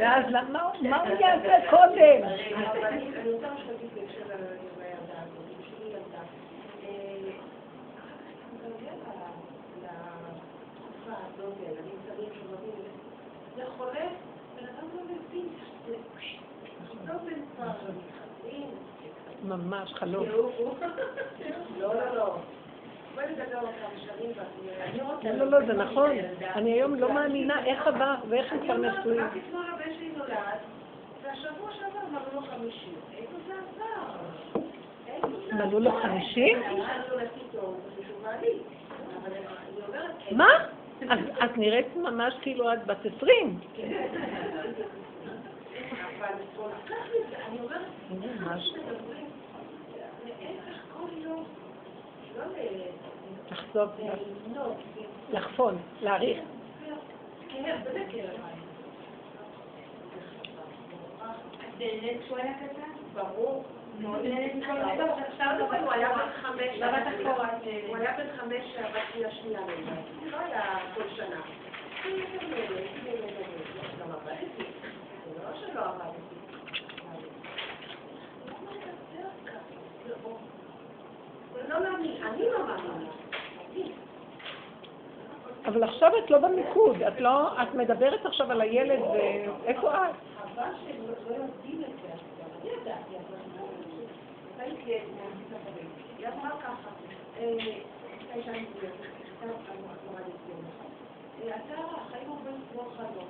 ואז מה הוא יעשה קודם? אבל אני אני רוצה משהו להגיד בהקשר לדברי הילדה הזאת, בשבילי ילדה. אה, אתה מגיע ל- לתקופה הזאת, ילדים קטנים שובבים, זה חולה, בן אדם לא מבין, זה לא בין צער למתחתים. ממש חלום. לא, לא, לא. לא, לא, זה נכון. אני היום לא מאמינה איך עבר ואיך הם אני כבר נשואים. רק אתמול הבן שלי נולד, והשבוע שעבר מלאו לו חמישים. איפה זה זה מלאו לו? חמישים? אני אני אומרת... מה? אז את נראית ממש כאילו את בת עשרים. אני לחפון, להעריך. שהוא היה קטן? ברור. הוא היה בן חמש שהבת שלי השנייה לא היה כל שנה. עבדתי, לא שלא עבדתי. לא אני לא מאמינה. אבל עכשיו את לא במיקוד, את לא, את מדברת עכשיו על הילד, איפה את? חבל שהם לא יודעים את זה. אני ידעתי, אבל. היא אמרה ככה, לפני שאני אתה החיים עוברים כמו חלום.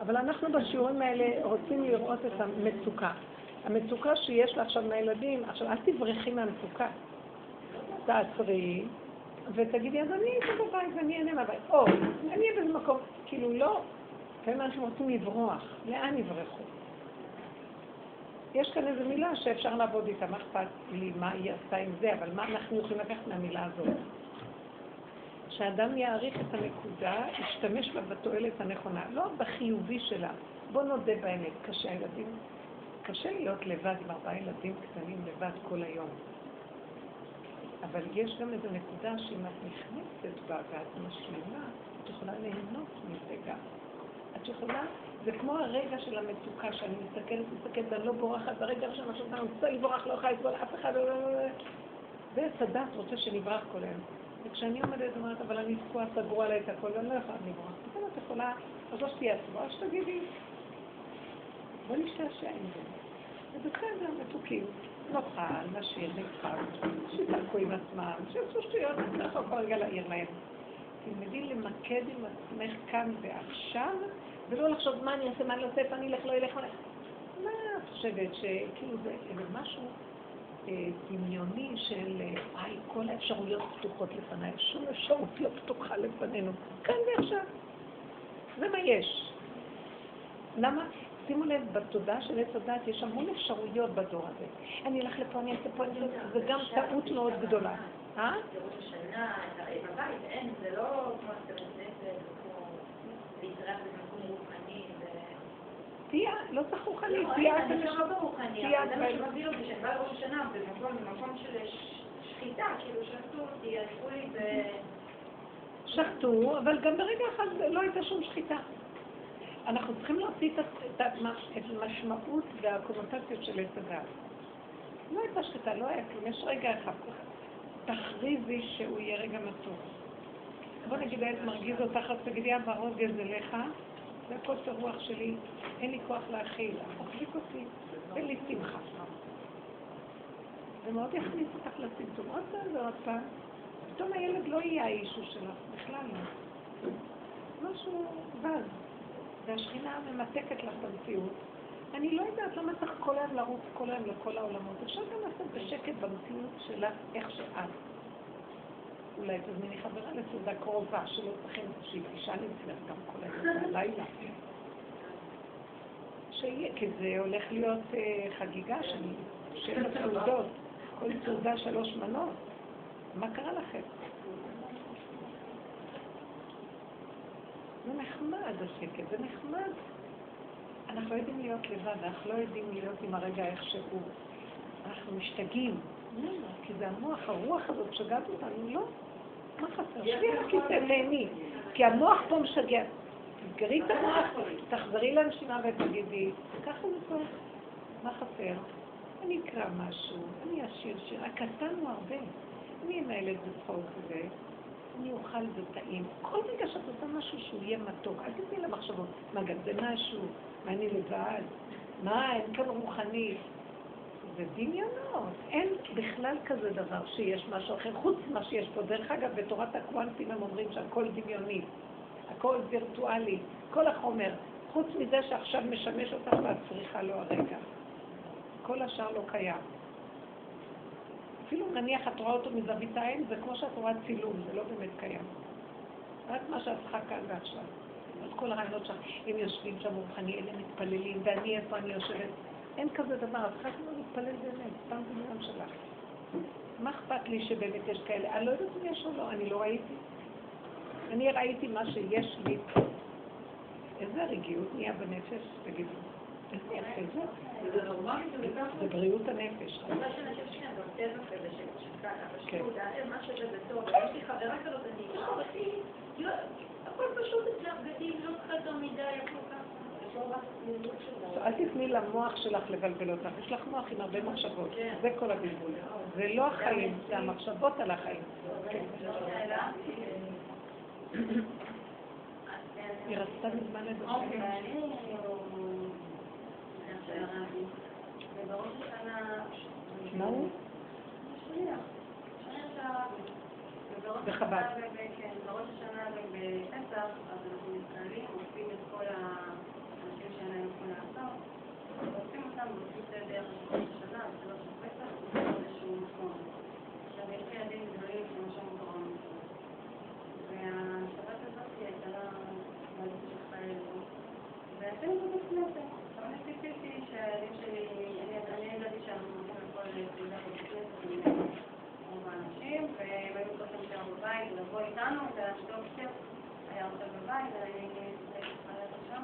אבל אנחנו בשיעורים האלה רוצים לראות את המצוקה. המצוקה שיש לה עכשיו מהילדים, עכשיו אל תברחי מהמצוקה. תעצרי ותגידי, אז אני אהיה בבית ואני אענה מהבית. או, אני אהיה באיזה מקום, כאילו לא. לפעמים אנשים רוצים לברוח, לאן יברחו? יש כאן איזו מילה שאפשר לעבוד איתה, מה אכפת לי, מה היא עשתה עם זה, אבל מה אנחנו יכולים לקחת מהמילה הזאת? שאדם יעריך את הנקודה, ישתמש בה בתועלת הנכונה, לא בחיובי שלה. בוא נודה באמת, קשה הילדים, קשה להיות לבד עם ארבעה ילדים קטנים לבד כל היום. אבל יש גם איזו נקודה שאם את נכנסת בה ואת משלימה, את יכולה ליהנות מזה גם. את יכולה, זה כמו הרגע של המצוקה, שאני מסתכלת, מסתכלת, ואני לא בורחת, ברגע הראשון עכשיו אני רוצה לברוח, לא יכולה לסבול אף אחד, לא, לא, לא. ועץ הדת רוצה שנברח כל היום. וכשאני עומדת ואומרת, אבל אני תקועה, סגרו עליי את הכל, ואני לא יכולה לברוח. אז את יכולה, אז לא שתהיה עצבו, אז שתגידי, בוא נשתעשע עם זה. זה בסדר, מתוקים. נאכל, נשאיר, נצחק, שיתעלקו עם עצמם, שיעשו שטויות, אני כל רגע להעיר להם. תלמדי למקד עם עצמך כאן ועכשיו, ולא לחשוב מה אני אעשה, מה אני אעשה, איפה אני אלך, לא אלך, מה את חושבת, שכאילו זה משהו דמיוני של, וואי, כל האפשרויות פתוחות לפניי, שום אפשרות לא פתוחה לפנינו, כאן ועכשיו. זה מה יש. למה? שימו לב, בתודעה של עץ הדת יש המון אפשרויות בדור הזה. אני אלך לפה, אני אעשה פה, אני אעשה זה גם טעות מאוד גדולה. אה? בבית, אין, זה לא כמו הסרט נפש, כמו להתראה במקום רוחני. תהיה, לא צריך רוחני, תהיה את לא ברוחני, אבל זה מה שמביא אותי, שאני באה לראש השנה, במקום של שחיטה, כאילו שחטו אותי, הלכו לי ו... שחטו, אבל גם ברגע אחד לא הייתה שום שחיטה. אנחנו צריכים להוציא את המשמעות והקונוטציות של עץ הדעת. לא הייתה שחיטה, לא היה כלום, יש רגע אחד. תכריזי שהוא יהיה רגע מתוק. בוא נגיד, הילד מרגיז אותך, אז תגידי, אבא, רוגז אליך, זה הכל רוח שלי, אין לי כוח להכיל, מחזיק אותי, אין לי שמחה. זה מאוד יכניס אותך לצמצום. עוד פעם ועוד פעם, פתאום הילד לא יהיה האישו שלך, בכלל לא. משהו בז. והשכינה ממתקת לך במציאות. אני לא יודעת למה צריך כל היום לרוץ כל היום לכל העולמות. אפשר גם לעשות בשקט במציאות שלה איך שאת. אולי תזמיני חברה לסעודה קרובה, שלא צריכים שהיא תשאל אצלך גם כל היום בלילה. שיהיה, כי זה הולך להיות אה, חגיגה של שבע סעודות, כל סעודה שלוש מנות. מה קרה לכם? זה נחמד השקט, זה נחמד. אנחנו לא יודעים להיות לבד, אנחנו לא יודעים להיות עם הרגע איך שהוא. אנחנו משתגעים. כי זה המוח, הרוח הזאת משגעת אותנו, לא. מה חסר? שבי נהני. כי המוח פה משגע. תסגרי את המוח, תחזרי לנשימה ותגידי, ככה זה טוב. מה חסר? אני אקרא משהו, אני אשיר שיר. הקטן הוא הרבה. אני אנהל את זה צחוק וזה. אני אוכל זה טעים. כל רגע שאת עושה משהו שהוא יהיה מתוק, אל תתני למחשבות, מה גם זה משהו, מה אני לבד, מה, אין כאן רוחני. זה דמיונות, אין בכלל כזה דבר שיש משהו אחר, חוץ ממה שיש פה. דרך אגב, בתורת הקוונטים הם אומרים שהכל דמיוני, הכל וירטואלי, כל החומר, חוץ מזה שעכשיו משמש אותך ואת צריכה לו הרגע. כל השאר לא קיים. אפילו נניח את רואה אותו מזווית העין, זה כמו שאת רואה צילום, זה לא באמת קיים. רק מה שאת צריכה כאן ועכשיו. אז כל הרעיונות שם, הם יושבים שם רוחני, אלה מתפללים, ואני איפה אני יושבת. אין כזה דבר, אז לא להתפלל באמת, סתם דמיון שלך. מה אכפת לי שבאמת יש כאלה? אני לא יודעת אם יש או לא, אני לא ראיתי. אני ראיתי מה שיש לי. איזה רגיעות נהיה בנפש, תגידו. איזה יפה זה. זה נורמלי ככה? זה בריאות הנפש. מה חושבת שהם בטבע כזה, שככה, כן. פשוט, מה שזה בטוב. יש לי חברה כזאת, אני לא, לא, הכל פשוט אצלך בדין, לא צריכה יותר מדי, הכל ככה. אל תתני למוח שלך לבלבל אותך, יש לך מוח עם הרבה מחשבות, זה כל הבלבול. זה לא החיים, זה המחשבות על החיים. שאלה. היא רצתה מזמן לדבר. אוקיי. מה הוא? בחב"ד. כן, בראש השנה ובפסח, אז אנחנו מתקהלים, עושים את כל האנשים שאין להם איפה לעשות, ועושים אותם, ועושים סדר בראש השנה, בסדר של פסח, באיזשהו מקום. עכשיו, יש לי ילדים גדולים שממש מותרם. והשבת הזאת הייתה לה בעלות של חיילים, ועשינו את זה בית כנסת. אבל אני ציפיתי שהילדים שלי, אני אני ידעתי שאנחנו הולכים לכל סעודה בבית כנסת עם רוב האנשים, והם היו צריכים להישאר בבית ולבוא איתנו, זה היה שתי אופציות. היה אוכל בבית, ואני הייתי מתחלקת שם.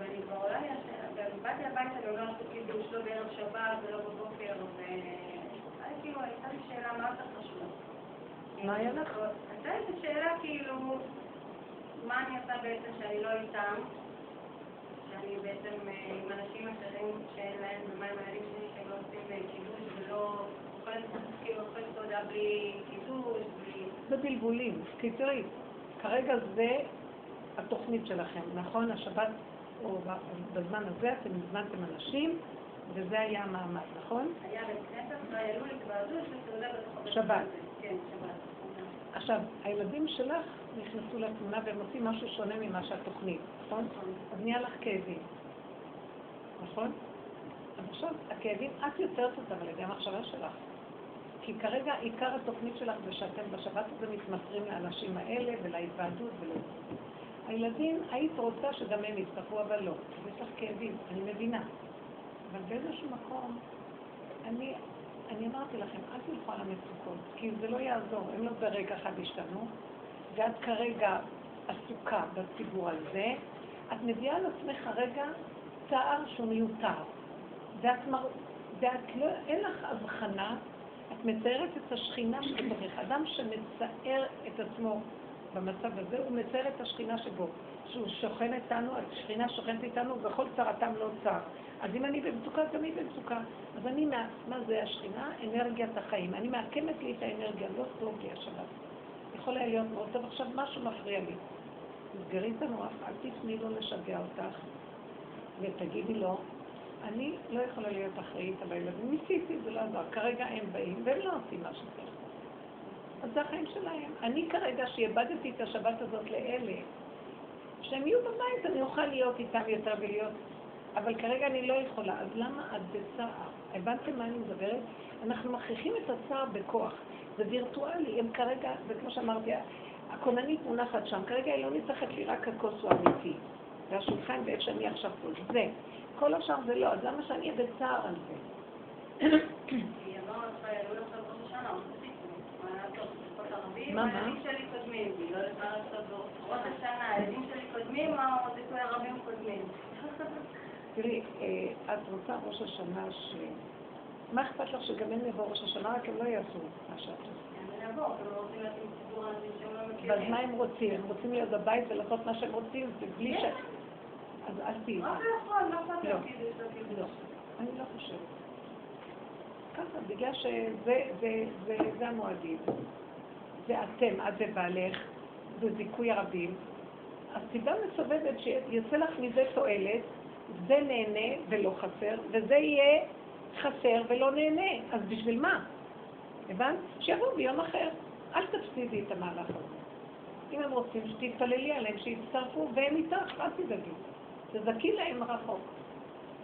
ואני כבר עולה לי השאלה, ובאתי הביתה ולא עשו קידוש, לא בערב שבת ולא בבוקר, והיה כאילו, הייתה לי שאלה מה יותר חשוב. מה היה לך? הייתה לי את השאלה כאילו, מה אני עושה בעצם שאני לא איתם, שאני בעצם אה, עם אנשים אחרים שאין להם, ומה עם הילדים שלי שהם לא עושים אה, קידוש ולא. זה בלבולים. כי תראי, כרגע זה התוכנית שלכם, נכון? השבת, או בזמן הזה אתם הזמנתם אנשים, וזה היה המעמד, נכון? היה בית כנסת, והעלו לי התוועדו, יש לי סעודה בתוך שבת. כן, שבת. עכשיו, הילדים שלך נכנסו לתמונה והם עושים משהו שונה ממה שהתוכנית, נכון? אז נהיה לך כאבים, נכון? אז עכשיו, הכאבים, את יוצרת אותם על ידי המחשבה שלך. כי כרגע עיקר התוכנית שלך זה שאתם בשבת הזה מתמסרים לאנשים האלה ולהיוועדות ולזה. הילדים, היית רוצה שגם הם יצטרכו, אבל לא. יש לך כאבים, אני מבינה. אבל באיזשהו מקום, אני, אני אמרתי לכם, אל תלכו על המצוקות, כי זה לא יעזור, הם לא ברגע אחד ישתנו, ואת כרגע עסוקה בציבור הזה, את מביאה על עצמך רגע צער שהוא מיותר. ואת, מר... ואת לא, אין לך הבחנה, את מציירת את השכינה שבתוכך. אדם שמצער את עצמו במצב הזה, הוא מצייר את השכינה שבו. שהוא שוכן איתנו, השכינה שוכנת איתנו, וכל צרתם לא צר. אז אם אני במצוקה, גם היא במצוקה. אז אני, מה, מה זה השכינה? אנרגיית החיים. אני מעקמת לי את האנרגיה, לא טוב לי השבת. יכול היה להיות מאוד טוב, עכשיו משהו מפריע לי. תסגרי את המוח, אל תתני לו לשגע אותך, ותגידי לו, אני לא יכולה להיות אחראית על הילדים, ניסיתי, זה לא עזר. כרגע הם באים, והם לא עושים מה שצריך. אז זה החיים שלהם. אני כרגע, שאיבדתי את השבת הזאת לאלה, שהם יהיו בבית, אני אוכל להיות איתם יותר ולהיות... אבל כרגע אני לא יכולה, אז למה את בצער? הבנתם מה אני מדברת? אנחנו מכריחים את הצער בכוח. זה וירטואלי, הם כרגע, וכמו שאמרתי, הכוננית מונחת שם, כרגע היא לא נצטרכת לי, רק הכוס הוא אמיתי. והשולחן ואיך שאני עכשיו פה, זה. כל השאר זה לא, אז למה שאני אהיה בצער על זה? כי אמרנו לך, העלו לך בראש השנה, רציתי, מה מה? הילדים שלי קודמים, לא יודעת מה לעשות בראש השנה, הילדים שלי קודמים, מה רצוי ערבים קודמים. תראי, אה, את רוצה ראש השנה ש... מה אכפת לך שגם הם יבואו ראש השנה, רק הם לא יעשו מה שאת עושה. לא שהם לא אז. מה הם רוצים? הם רוצים להיות בבית ולעשות מה שהם רוצים, ובלי ש... אז אל תהיי. לא. לא. לא, אני לא חושבת. ככה, בגלל שזה זה, זה, זה המועדים. זה אתם, את ובעלך, זה זיכוי הרבים. הסיבה מסובבת שיוצא לך מזה תועלת, זה נהנה ולא חסר, וזה יהיה חסר ולא נהנה. אז בשביל מה? הבנת? שיבואו ביום אחר. אל תפסידי את המהלך הזה. אם הם רוצים שתתפללי עליהם, שיצטרפו, והם איתך, אל תדאגי. תזכי להם רחוק.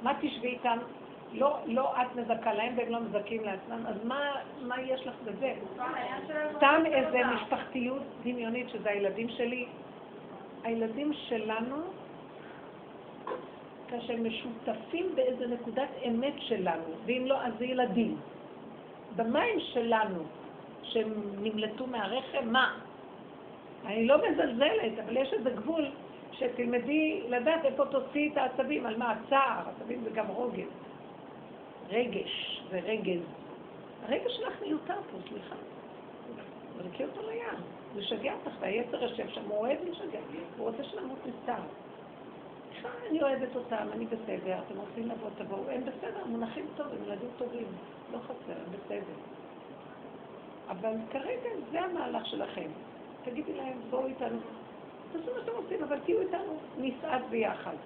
מה תשבי איתם? לא, לא את מזכה להם והם לא מזכים לעצמם, אז מה, מה יש לך בזה? סתם איזה משפחתיות דמיונית שזה הילדים שלי. הילדים שלנו, כאשר משותפים באיזה נקודת אמת שלנו, ואם לא, אז זה ילדים. במים שלנו, שהם נמלטו מהרחם, מה? אני לא מזלזלת, אבל יש איזה גבול שתלמדי לדעת איפה תוציאי את העצבים, על מה הצער, עצבים זה גם רוגז. רגש זה רגז. הרגש שלך מיותר פה, סליחה. זרקי אותו לים, לשגע אותך, והיצר יושב שם, הוא אוהב לשגע, הוא רוצה שנמות מסתר. אני אוהבת אותם, אני בסדר, אתם רוצים לבוא, תבואו, הם בסדר, מונחים טוב, הם ילדים טובים, לא חסר, הם בסדר. אבל כרגע זה המהלך שלכם. תגידי להם, בואו איתנו, תעשו מה שאתם רוצים, אבל תהיו איתנו, נסעד ביחד.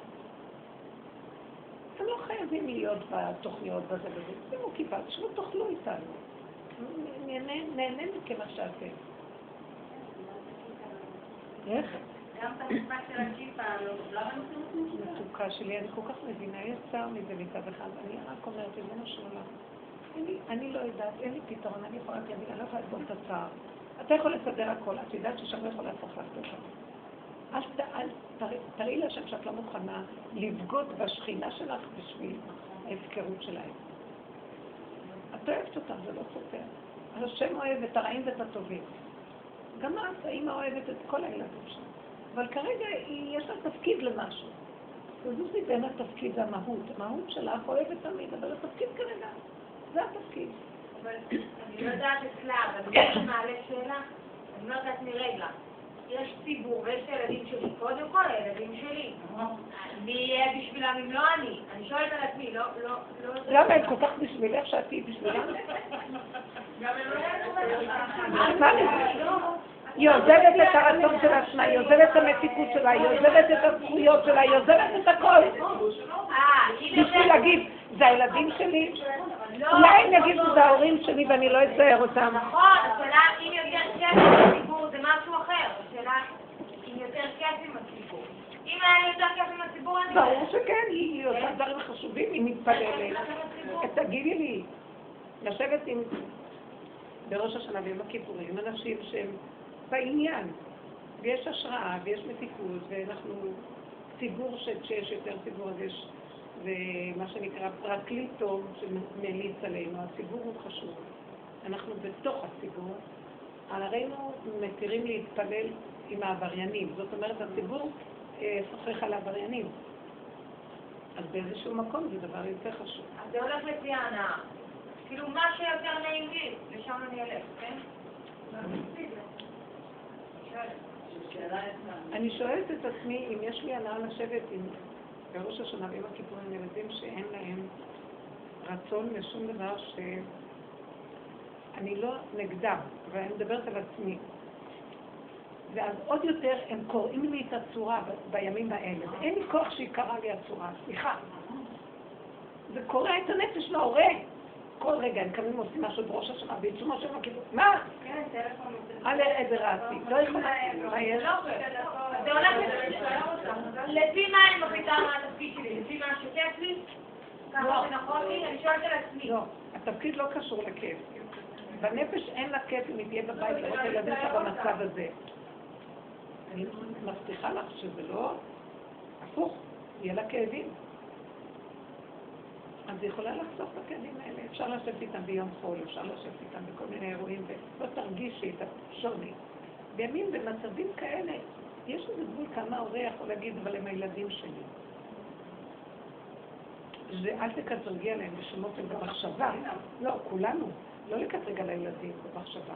אתם לא חייבים להיות בתוכניות בזה וזה. שימו כיפה, תשבו, תאכלו איתנו. נהנה מכם שאתם. איך? גם את המשפט של הכיפה, לא, למה מתוקה שלי, אני כל כך מבינה, יש צער מזה מצד אחד. אני רק אומרת, ריבונו של עולם, אני לא יודעת, אין לי פתרון, אני יכולה להגיד, אני לא יכולה לסבול את הצער. אתה יכול לסדר הכל, את יודעת ששם לא יכול להפוך לך אותך. אל תראי להשם שאת לא מוכנה לבגוד בשכינה שלך בשביל ההפקרות שלהם. את אוהבת אותם, זה לא סותר. השם אוהב את הרעים ואת הטובים. גם את, האמא אוהבת את כל הילדים שלה. אבל כרגע יש לה תפקיד למשהו. וזוזי בין התפקיד והמהות. המהות שלך אוהבת תמיד, אבל התפקיד כרגע, זה התפקיד. אבל אני לא יודעת אצלה, אבל מי שמעלה שאלה, אני לא יודעת מרגע. יש ציבור ויש ילדים שלי, קודם כל הילדים שלי. מי יהיה בשבילם אם לא אני? אני שואלת על עצמי, לא, לא, לא... למה הם כל כך בשבילך שאת תהיי בשבילם? גם הם לא ידעו היא עוזבת את הרצון של עצמה, היא עוזבת את המתיקות שלה, היא עוזבת את הזכויות שלה, היא עוזבת את הכל. בשביל להגיד, זה הילדים שלי? אולי הם יגידו, זה ההורים שלי ואני לא אצייר אותם. נכון, השאלה אם יותר כסף בציבור זה משהו אחר. יותר עם הציבור. אם היה לי יותר כסף עם הציבור, אני... ברור שכן, היא עושה דברים חשובים, היא מתפללת. תגידי לי, לשבת עם... בראש השנה ויום הכיפורים, אנשים שהם בעניין, ויש השראה, ויש מתיקות, ואנחנו ציבור שכשיש יותר ציבור אז יש, זה מה שנקרא פרקליט טוב שמליץ עלינו, הציבור הוא חשוב. אנחנו בתוך הציבור, הרינו מתירים להתפלל עם העבריינים, זאת אומרת הציבור אה, שוחח על העבריינים. אז באיזשהו מקום זה דבר יותר חשוב. אז זה הולך לפי ההנאה. כאילו מה שיותר נעים לי, לשם אני אלך, כן? אני שואלת את עצמי אם יש לי הנאה לשבת עם, בראש השנה ועם הכיפורים ילדים שאין להם רצון לשום דבר שאני לא נגדם, אבל אני מדברת על עצמי. ואז עוד יותר הם קוראים לי את הצורה בימים האלה. אין לי כוח שיקרה לי הצורה, סליחה. זה קורע את הנפש להורה. כל רגע הם קמים ועושים משהו בראש השנה, בעיצומו של הכיוון. מה? כן, טלפון. על איזה רעשי. לא יכולה... מה יש? זה הולך לפי מה אני מחליטה מה התפקיד שלי? לפי מה שכיף לי? כמה זה נכון לי? אני שואלת על עצמי. לא, התפקיד לא קשור לכיף. בנפש אין לה כיף אם היא תהיה בבית לראות ילדים שלה במצב הזה. אני מבטיחה לך שזה לא הפוך, יהיה לה כאבים. אז היא יכולה לחסוך את הכאבים האלה. אפשר לשבת איתם ביום חול, אפשר לשבת איתם בכל מיני אירועים, ולא תרגישי את השוני. בימים במצבים כאלה, יש איזה גבול כמה הורה יכול להגיד, אבל הם הילדים שלי. ואל תקטרגי עליהם בשמות הם במחשבה. לא, כולנו. לא לקטרג על הילדים במחשבה.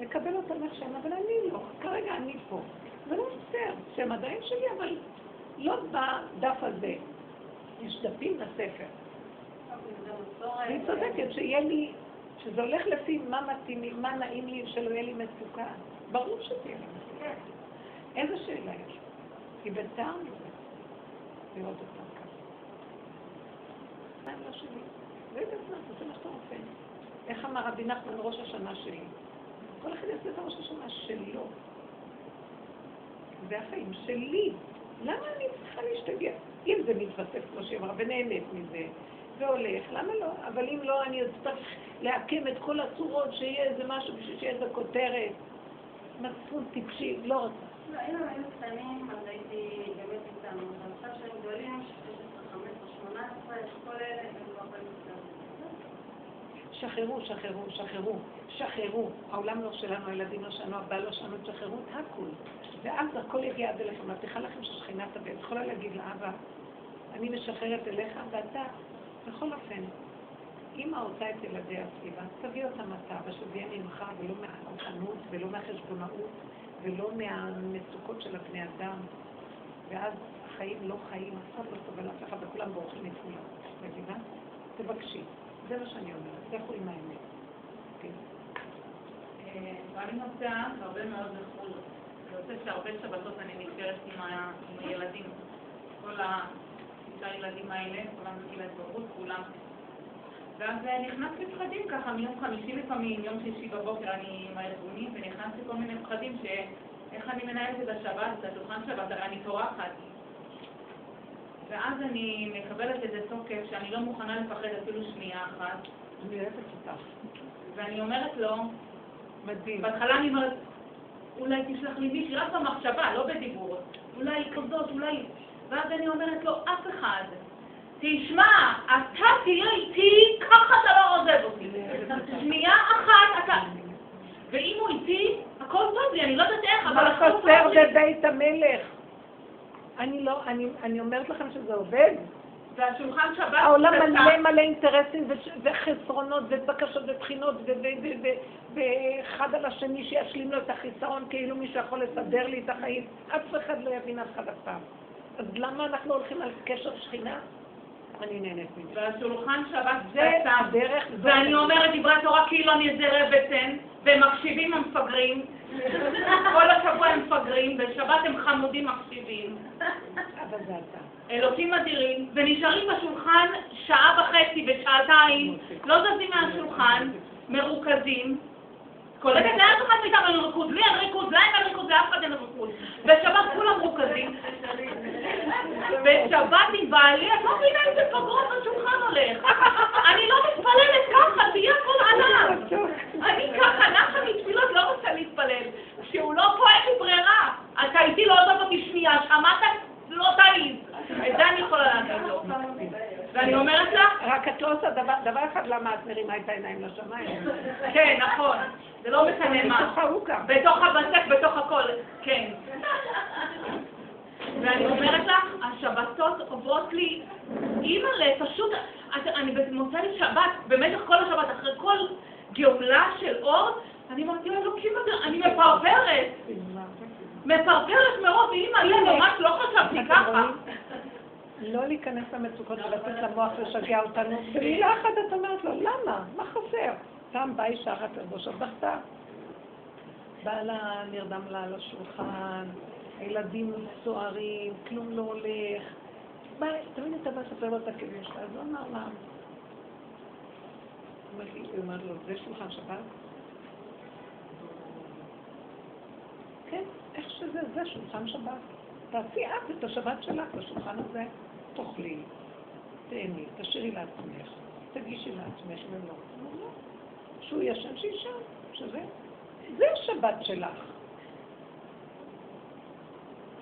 לקבל אותם איך שהם, אבל אני לא. כרגע אני פה. זה לא בסדר, שהם עדיין שלי, אבל לא בדף הזה. יש דפים בספר. והיא צודקת, שיהיה לי, שזה הולך לפי מה מתאים לי, מה נעים לי, שלא יהיה לי מצוקה. ברור שתהיה לי מצוקה. איזה שאלה יש? היא בצער מזה, לראות אותם ככה. מה הם לא שלי? לא יודעת מה, תעשה מה שאתה רוצה. איך אמר רבי נחמן ראש השנה שלי? כל אחד יעשה את ראש השנה שלו. זה החיים שלי. למה אני צריכה להשתגע? אם זה מתווסף, כמו שהיא אמרה, ונהנית מזה, והולך. למה לא? אבל אם לא, אני אצטרך להקים את כל הצורות, שיהיה איזה משהו בשביל שיהיה איזה כותרת. מצפון טיפשי, לא רוצה. לא, אם הם היו קטנים, אז הייתי באמת איתם. אבל עכשיו שהם גדולים, 16, 15, 18, יש כל אלה, הם כבר באים שחררו, שחררו, שחררו, שחררו. העולם לא שלנו, הילדים לא שלנו, הבעל לא שלנו, תשחררו את הכול. ואז הכל יגיע עד אליכם. מבטיחה לכם ששכינה תביא. את יכולה להגיד לאבא, אני משחררת אליך, ואתה, בכל אופן, אמא רוצה את ילדיה סביבה, תביא אותם אתה, ושזה יהיה ממך, ולא מהחנות, ולא מהחשבונאות, ולא מהמצוקות של הבני אדם. ואז החיים לא חיים, אף אחד לא סובל אף אחד, וכולם בורחים מכולם. מבינה? תבקשי. זה מה שאני אומרת, לכו עם האמת. כן. אה, ואני נוסעה הרבה מאוד לחו"ל. זה יוצא שהרבה שבתות אני נשארת עם הילדים. כל השישה ילדים האלה, כולם בגיל ההתבגרות, כולם. ואז אה, נכנסתי פחדים ככה מיום חמישי לפעמים, יום שישי בבוקר אני עם הארגונים, ונכנסתי כל מיני פחדים שאיך אני מנהלת את השבת, את השולחן שבת, הרי אני טורחת. ואז אני מקבלת איזה תוקף שאני לא מוכנה לפחד אפילו שנייה אחת. אני אוהבת אותך. ואני אומרת לו, מדהים. בהתחלה אני אומרת, אולי תשלח לי מישהי, רק במחשבה, לא בדיבור. אולי כזאת, אולי... ואז אני אומרת לו, אף אחד. תשמע, אתה תהיה איתי, ככה אתה לא עוזב אותי. שנייה אחת אתה... ואם הוא איתי, הכל טוב לי, אני לא יודעת איך, אבל מה חסר. בבית המלך? אני לא, אני, אני אומרת לכם שזה עובד. והשולחן שבת... העולם קטן. מלא מלא אינטרסים וחסרונות ובקשות ובחינות ואחד על השני שישלים לו את החיסרון כאילו מישהו יכול לסדר לי את החיים. אף אחד לא יבין אף אחד אף פעם. אז למה אנחנו הולכים על קשר שכינה? אני נהנית מזה. והשולחן שבת זה. הדרך. ואני אומרת דברי התורה כאילו אני איזה רבצן, והם מקשיבים המפגרים. כל השבוע הם מפגרים, בשבת הם חמודים מקשיבים. זה. אלוקים אדירים, ונשארים בשולחן שעה וחצי ושעתיים, לא זזים מהשולחן, מרוכזים. קולטת לאף אחד מאיתנו אין ריכוז, לי אין ריכוז, להם אין ריכוז, לאף אחד אין ריכוז. בשבת כולם מרוכזים. בשבת עם בעלי, את לא מבינה איזה פגרות בשולחן הולך. אני לא מתפללת ככה, תהיה הכל עליו. אני ככה, נחה מתפילות, לא רוצה להתפלל. כשהוא לא פה, אין לי ברירה. אתה איתי לא עוזב אותי שנייה, שמעת? לא תעיז. את זה אני יכולה להגיד לו. ואני אומרת לך, רק את לא עושה דבר, דבר אחד למה את מרימה את העיניים לשמיים. כן, נכון, זה לא משנה מה. בתוך הבצק, בתוך הכל, כן. ואני אומרת לך, השבתות עוברות לי, אימא'לה, פשוט, אני במוצאי שבת, במשך כל השבת, אחרי כל גאולה של אור, אני אומרת, יואי, אלוקים, אני מפרפרת, מפרפרת מרוב אימא, אני ממש לא חשבתי ככה. לא להיכנס למצוקות ולתת למוח לשגע אותנו. במילה אחת את אומרת לו, למה? מה חסר? פעם באה אישה אחת לבוש בכתה. בעלה נרדם לה על השולחן, הילדים סוערים, כלום לא הולך. תמיד אתה בא לספר לו את הכאבים שלך, אז הוא אמר לה, הוא אומר לו, זה שולחן שבת? כן, איך שזה, זה שולחן שבת. תעשי את את השבת שלך בשולחן הזה, תאכלי, תהני, תשאירי לעצמך, תגישי לעצמך ולא. לא, לא. שהוא ישן, שישן, שזה, זה השבת שלך.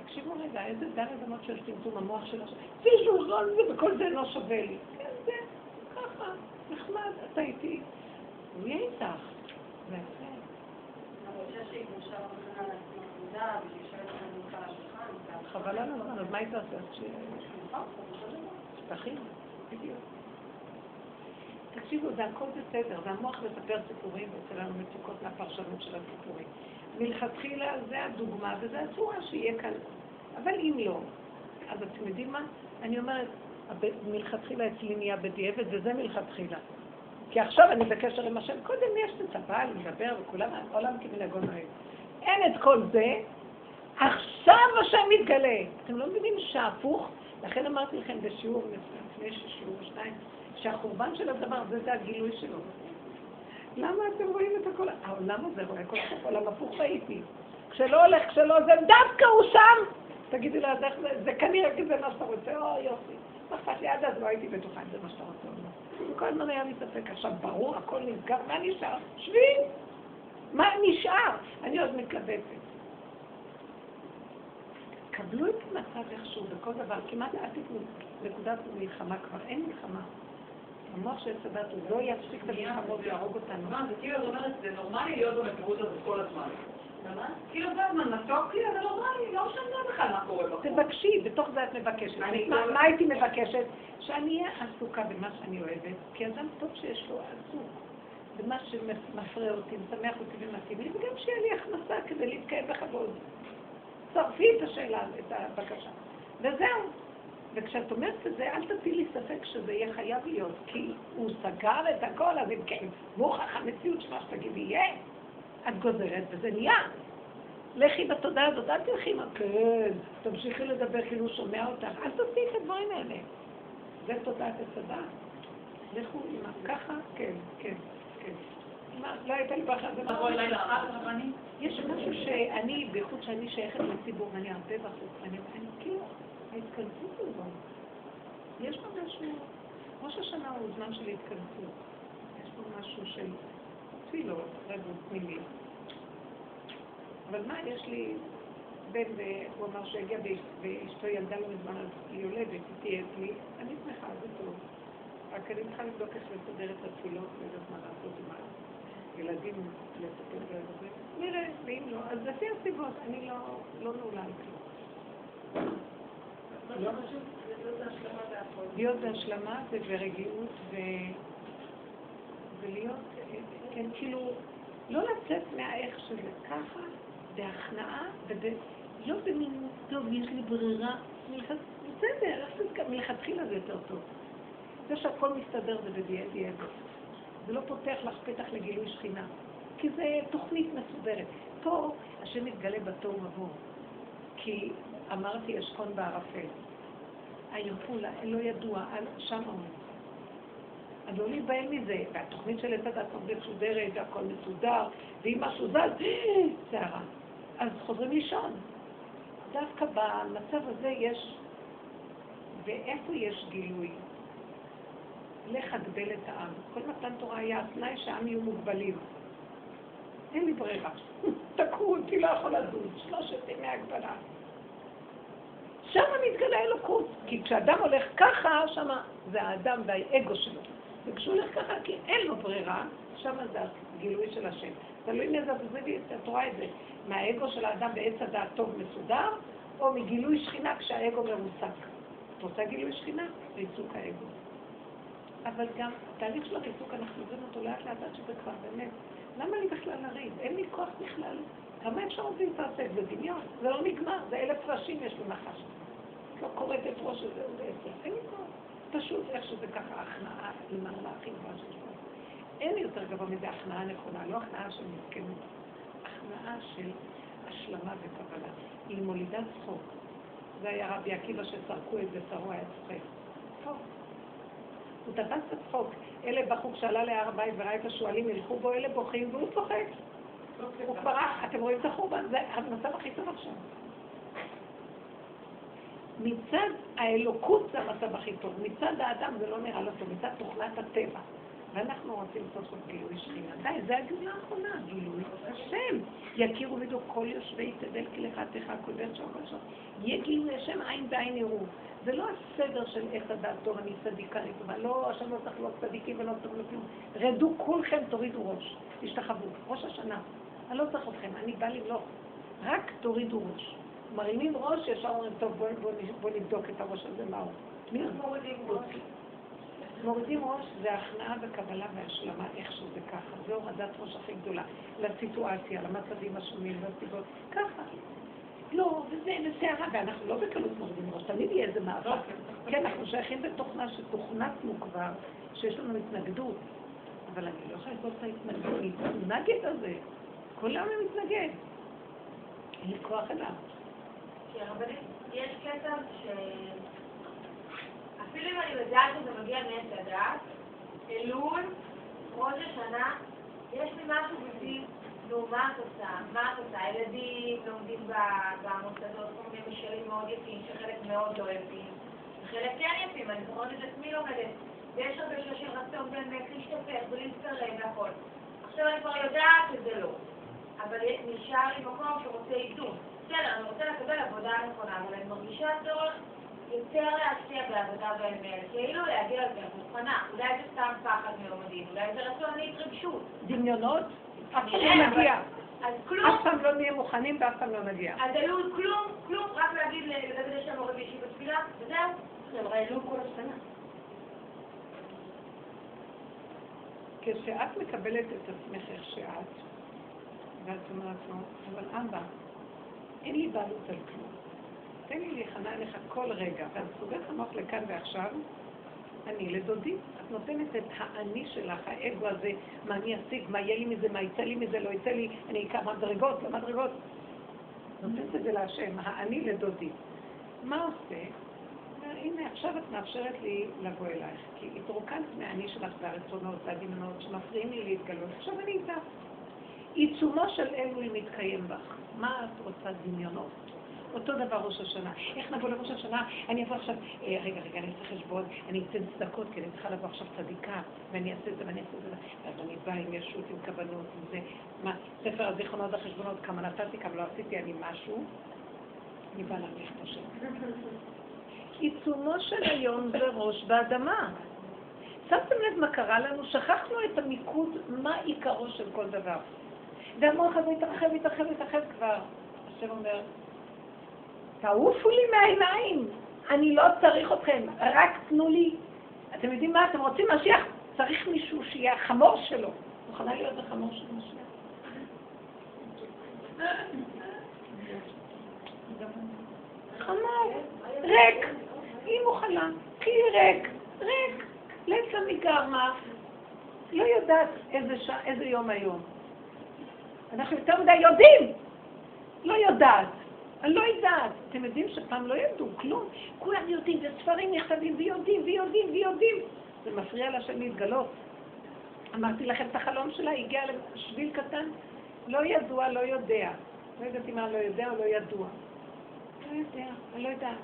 תקשיבו רגע, איזה דל אדמות של טמטום המוח שלך. זה שולחן זה וכל זה לא שווה לי. כן, זה, ככה, נחמד, אתה איתי. הוא יהיה איתך. זה יפה. עבודה, על השולחן, חבל על הזמן, אז מה היא תעשה? ש- נכון. שטחים, בדיוק. תקשיבו, זה הכל בסדר, זה המוח מספר סיפורים ועושה לנו מצוקות מהפרשנות של הסיפורים. מלכתחילה זה הדוגמה וזה הצורה שיהיה כאן. אבל אם לא, אז אתם יודעים מה? אני אומרת, מלכתחילה אצלי נהיה בדיעבד וזה מלכתחילה. כי עכשיו אני בקשר עם השם, קודם יש את הבעל, מדבר וכולם, העולם כמנהגו נוהג. אין את כל זה, עכשיו השם מתגלה. אתם לא מבינים שהפוך? לכן אמרתי לכם בשיעור, לפני שיעור שניים, שהחורבן של הדבר הזה זה הגילוי שלו. למה אתם רואים את הכל? העולם הזה רואה כל כך עולם הפוך ראיתי. כשלא הולך, כשלא זה, דווקא הוא שם, תגידי לו, אז זה, זה כנראה כי זה מה שאתה רוצה, או יופי. מה אכפת לי? עד אז לא הייתי בטוחה אם זה מה שאתה רוצה או לא. כל הזמן היה לי ספק, עכשיו ברור, הכל נסגר, מה נשאר? שבי! מה נשאר? אני עוד מתלבטת. קבלו את המצב איכשהו בכל דבר, כמעט עד נקודת מלחמה כבר, אין מלחמה. המוח של צדת הוא לא יפסיק את המלחמות ויהרוג אותנו. זה כאילו, זאת אומרת, זה נורמלי להיות במקרות הזאת כל הזמן. כאילו זה הזמן מתוק לי, זה נורמלי, לא משנה בכלל מה קורה בחוץ. תבקשי, בתוך זה את מבקשת. לא- מה הייתי מבקשת? שאני אהיה עסוקה במה שאני אוהבת, כי אדם טוב שיש לו עסוק במה שמפריע אותי, משמח אותי ומתאים לי, וגם שיהיה לי הכנסה כדי להתקיים בכבוד. צרפי את השאלה, את הבקשה. וזהו. וכשאת אומרת את זה, אל תטיל לי ספק שזה יהיה חייב להיות, כי הוא סגר את הכל, אז אם כן, מוכח המציאות שמה שתגידי יהיה, את גוזרת וזה נהיה. לכי בתודעה הזאת, אל תלכי עם כן, תמשיכי לדבר כאילו הוא שומע אותך, אל תעשי את הדברים האלה. זה תודעת הצדה. לכו עם ככה, כן, כן, לא הייתה לי זה תבואי אליי לאחת, רבנית? יש משהו שאני, בייחוד שאני שייכת לציבור, ואני הרבה בחוץ, אני כאילו, ההתכנסות הזאת, יש פה משהו, ראש השנה הוא זמן של התכנסות. יש פה משהו של תפילות, רבות, מילים. אבל מה, יש לי בן, הוא אמר שהגיע ואשתו ילדה לא מזמן, היא יולדת, היא תהיה אצלי, אני שמחה, זה טוב. רק אני צריכה לבדוק איך לסדר את התפילות ואיזה זמן לעשות עם הילדים, לספר בזה. נראה, ואם לא, אז לפי הסיבות, אני לא, לא נעולה על כלום. להיות בהשלמה זה ברגיעות ולהיות, כן, כאילו, לא לצאת מהאיך שזה ככה, בהכנעה, ולא במין, טוב, יש לי ברירה, בסדר, מלכתחילה זה יותר טוב. זה שהכל מסתדר זה בדיעבד. זה לא פותח לך פתח לגילוי שכינה, כי זה תוכנית מסודרת. פה השם מתגלה בתוהו ובוהו, כי אמרתי אשכון בערפל. הילכולה, לא ידוע, שם הוא. אז לא להיבהל מזה, והתוכנית של הדת מאוד מסודרת, והכל מסודר, ואם משהו זז, שערה. אז חוזרים לישון. דווקא במצב הזה יש, ואיפה יש גילוי? לך אגבל את העם. כל מתן תורה היה התנאי שהעם יהיו מוגבלים. אין לי ברירה. תקעו אותי, לא יכול לזוז. שלושת ימי הגבלה. שם מתגלה אלוקות. כי כשאדם הולך ככה, שם זה האדם והאגו שלו. וכשהוא הולך ככה, כי אין לו ברירה, שם זה הגילוי של השם. תלוי מאיזה זווית, את רואה את זה. מהאגו של האדם בעץ הדעת טוב מסודר, או מגילוי שכינה כשהאגו מרוסק. את רוצה גילוי שכינה? ריסוק האגו. אבל גם התהליך של הריסוק, אנחנו עוברים אותו לאט לאט עד שזה כבר באמת. למה לי בכלל לריב? אין לי כוח בכלל. כמה אפשר עוד להתעסק? זה דמיון. זה לא נגמר, זה אלף ראשים יש במחש. לא קוראת את ראש הזה עוד עשר. אין לי כוח. פשוט איך שזה ככה, הכנעה עם הכי גבוהה שיש פה. אין יותר גבוה מזה הכנעה נכונה, לא הכנעה של מסכנות. הכנעה של השלמה וקבלה. היא מולידה צחוק. זה היה רבי עקיבא שצרקו את זה, שרו היה צוחק. טוב. הוא תפס את הצחוק. אלה בחור שעלה להר הבית וראה את השועלים, ילכו בו, אלה בוכים, והוא צוחק. הוא כבר, אתם רואים את החורבן, זה המצב הכי טוב עכשיו. מצד האלוקות זה המצב הכי טוב, מצד האדם זה לא נראה לו טוב, מצד תוכנת הטבע. ואנחנו רוצים סוף סוף גילוי שכינה. די, זה הגאולה האחרונה, גילוי השם. יכירו וידעו כל יושבי תבל כל בית שם כל שם. יהיה גילוי השם עין בעין יראו. זה לא הסדר של איך הדעת טוב, אני צדיקה, אני טובה. לא, השם לא צריך להיות צדיקים ולא צריך להיות כלום. רדו כולכם, תורידו ראש, תשתחוו. ראש השנה. אני לא צריך אתכם, אני בא למלוך. רק תורידו ראש. מרימים ראש, ישר אומרים, טוב, בואו בוא, בוא נבדוק את הראש הזה, מה הוא. מי מורידים ראש? מורידים ראש זה הכנעה וקבלה והשלמה, איך שזה ככה. זה הורדת ראש הכי גדולה. לסיטואציה, למצבים השונים, לסיבות. ככה. לא, וזה בסערה, ואנחנו לא בקלות מורידים ראש, תמיד יהיה איזה מאבק. כן, אנחנו שייכים בתוכנה שתוכנתנו כבר, שיש לנו התנגדות. אבל אני לא יכולה לסבול את ההתנגדות, להתנגד הזה. כל אני מתנגד. אין לי כוח אליו. כי הרבנית, יש קטע ש... אפילו אם אני יודעת שזה מגיע מעץ הדת, אלול, ראש השנה, יש לי משהו בלתי נו, מה את עושה? מה את עושה? הילדים לומדים במוסדות כל מיני משלים מאוד יפים, שחלק מאוד לא יפים, וחלק כן יפים, אני זוכרת את עצמי לומדת. ויש הרגשה של רצון באמת להשתפר ולהתקרב והכל. עכשיו אני כבר יודעת שזה לא, אבל נשאר לי מקום שרוצה איזון. בסדר, אני רוצה לקבל עבודה נכונה, אבל אני מרגישה צורך יותר להשקיע בעבודה באמת, כאילו להגיע לזה מוכנה. אולי זה סתם פחד מלומדים, אולי זה רצון להתרגשות. דמיונות? אף פעם לא נגיע. אז כלום, אף פעם לא נהיה מוכנים ואף פעם לא נגיע. אז היו כלום, כלום, רק להגיד לדוד יש לנו רבי אישי בתפילה, וזהו. חבר'ה, העלו כל השנה. כשאת מקבלת את עצמך איך שאת, ואת אומרת לו, אבל אבא, אין לי בעלות על כלום. תן לי להיכנע אליך כל רגע, ואת סוגרת המוח לכאן ועכשיו, אני לדודי. את נותנת את האני שלך, האגו הזה, מה אני אשיג, מה יהיה לי מזה, מה יצא לי מזה, לא יצא לי, אני אקח מדרגות, לא מדרגות. נותנת את זה להשם, האני לדודי. מה עושה? הנה, עכשיו את מאפשרת לי לבוא אלייך, כי התרוקנת מהאני שלך והרצונות והדמיונות שמפריעים לי להתגלות. עכשיו אני איתך. עיצומו של אלול מתקיים בך. מה את רוצה דמיונות? אותו דבר ראש השנה. איך נבוא לראש השנה? אני אבוא עכשיו, אה, רגע, רגע, אני אעשה חשבון, אני אתן צדקות, כי אני צריכה לבוא עכשיו צדיקה, ואני אעשה את זה ואני אעשה את זה, ואז אני באה עם ישות, עם כוונות, עם זה. מה, ספר הזיכרונות והחשבונות, כמה נתתי, כמה לא עשיתי, אני משהו. אני באה להרוויח את השם. עיצומו של היום זה ראש באדמה. שמתם לב מה קרה לנו? שכחנו את המיקוד, מה עיקרו של כל דבר. והמוח הזה התרחב, התרחב, התרחב כבר. השם אומר, תעופו לי מהעיניים, אני לא צריך אתכם, רק תנו לי. אתם יודעים מה? אתם רוצים משיח? צריך מישהו שיהיה החמור שלו. מוכנה להיות החמור של משיח? חמור, ריק. היא מוכנה, כלי ריק, ריק, לפע מגרמה. לא יודעת איזה, ש... איזה יום היום. אנחנו יותר מדי יודעים. לא יודעת. אני לא יודעת. אתם יודעים שפעם לא ידעו כלום? כולם יודעים, וספרים נכתבים, ויודעים, ויודעים, ויודעים. זה מפריע לשם להתגלות. אמרתי לכם את החלום שלה, היא הגיעה לשביל קטן, לא ידוע, לא יודע. לא אם אני לא יודע או לא ידוע. לא יודע, אני לא יודעת.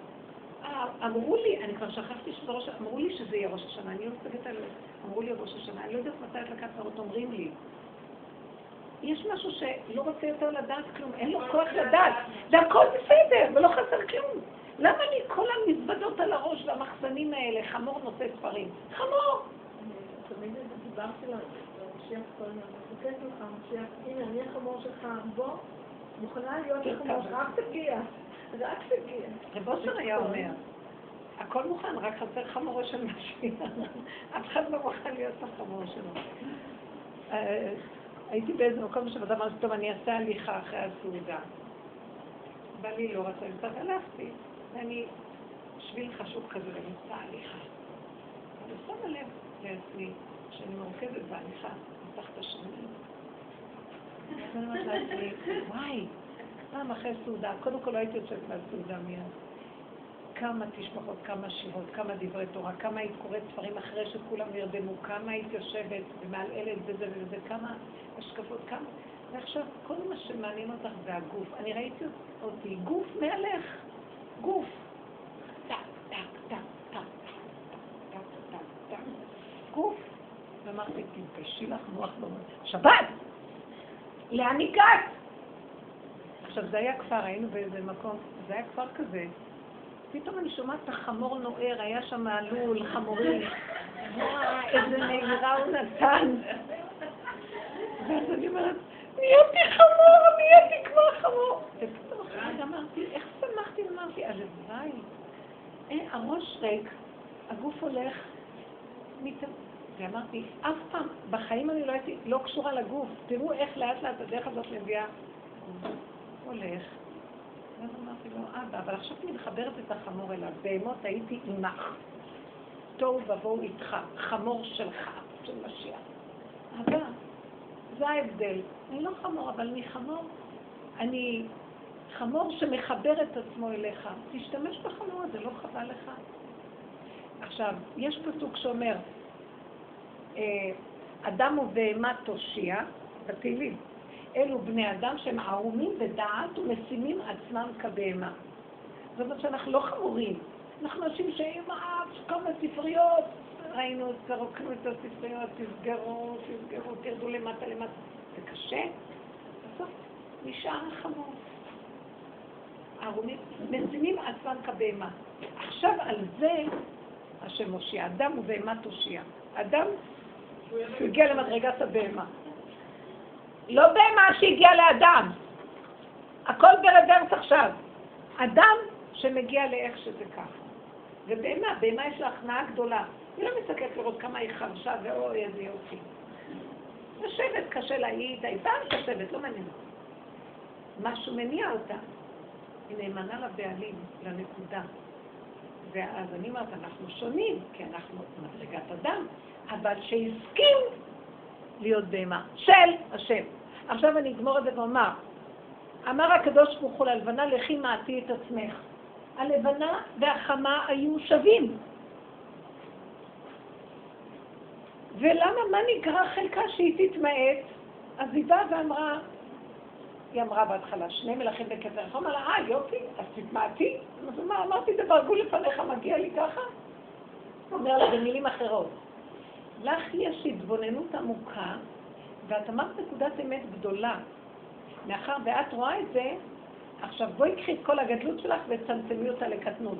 אה, אמרו לי, אני כבר שכחתי שזה ראש, אמרו לי שזה יהיה ראש השנה, אני לא מסתכלת. אמרו לי ראש השנה, אני לא יודעת מתי הדלקת נרות אומרים לי. יש משהו שלא רוצה יותר לדעת כלום, אין לו כוח לדעת, והכל בסדר, ולא חסר כלום. למה לי כל המזוודות על הראש והמחסנים האלה, חמור נושא ספרים? חמור! תמיד דיברתי לה, המשיח כל הזמן, מחוקק לך, המשיח, הנה, אני החמור שלך, בוא, מוכנה להיות החמור שלך, רק תגיע, רק תגיע. רב אושר היה אומר, הכל מוכן, רק חסר חמורו של משיח. אף אחד לא מוכן להיות החמור שלו. הייתי באיזה מקום שבאדם אמרתי, טוב, אני אעשה הליכה אחרי הסעודה. בעלי לא רצה לצאת, הלכתי, ואני שביל חשוב כזה באמצע הליכה. אני שמה לב לעצמי שאני מרוכזת בהליכה, מתחת השנים. ואני אומרת לעצמי, וואי, פעם אחרי סעודה, קודם כל לא הייתי יוצאת מהסעודה מיד. כמה תשבחות, כמה שירות, כמה דברי תורה, כמה היית קוראת ספרים אחרי שכולם נרדמו, כמה היית יושבת ומעלעלת בזה ובזה, כמה השקפות, כמה... ועכשיו, כל מה שמעניין אותך זה הגוף. אני ראיתי אותי, גוף מהלך, גוף. גוף. ואמרתי, תתביישי לך מוח במוח. שבת! לאן הגעת? עכשיו, זה היה כפר, היינו באיזה מקום, זה היה כפר כזה. פתאום אני שומעת את החמור נוער, היה שם לול, חמורים. איזה נהירה הוא נתן. ואז אני אומרת, נהייתי חמור, נהייתי כמו חמור. ופתאום אחרי אמרתי, איך שמחתי? אמרתי, הלוואי. אה, הראש ריק, הגוף הולך, ואמרתי, אף פעם, בחיים אני לא הייתי, לא קשורה לגוף. תראו איך לאט לאט הדרך הזאת מביאה. הולך. ואז אמרתי לו, אבא, אבל עכשיו אני מחברת את החמור אליו. בהמות הייתי עמך. תוהו ובוהו איתך, חמור שלך, של משיח. אבא, זה ההבדל. אני לא חמור, אבל אני חמור. אני חמור שמחבר את עצמו אליך. תשתמש בחמור הזה, לא חבל לך. עכשיו, יש פסוק שאומר, אה, אדם ובהמה תושיע, בתהילים. אלו בני אדם שהם ערומים בדעת ומשימים עצמם כבהמה. זאת אומרת שאנחנו לא חמורים. אנחנו אנשים שהם כל מיני ספריות, ראינו, תרוקנו את הספריות, תסגרו, תסגרו, תרדו למטה למטה. זה קשה, בסוף נשאר החמור. ערומים, משימים עצמם כבהמה. עכשיו על זה השם מושיע. אדם ובהמה תושיע. אדם שהגיע למדרגת הבהמה. לא בהמה שהגיע לאדם. הכל ברברס עכשיו. אדם שמגיע לאיך שזה ככה. ובהמה, בהמה יש לה הכנעה גדולה. היא לא מסתכלת לראות כמה היא חרשה ואוי איזה יופי. יושבת, קשה לה, היא הייתה מתיישבת, לא מעניין. משהו מניע אותה. היא נאמנה לבעלים, לנקודה. ואז אני אומרת, אנחנו שונים, כי אנחנו מדרגת אדם, אבל שהסכים להיות בהמה, של השם. עכשיו אני אגמור את זה ואומר, אמר הקדוש ברוך הוא ללבנה, לכי מעטי את עצמך. הלבנה והחמה היו שווים. ולמה, מה נגרע חלקה שהיא תתמעט? אז היא באה ואמרה, היא אמרה בהתחלה, שני מלכים בכתר, הוא אמר לה, אה, יופי, אז תתמעטי. אז אמרתי, דברגו לפניך, מגיע לי ככה? הוא אומר לה במילים אחרות, לך יש התבוננות עמוקה, ואת אמרת נקודת אמת גדולה. מאחר ואת רואה את זה, עכשיו בואי קחי את כל הגדלות שלך וצמצמי אותה לקטנות.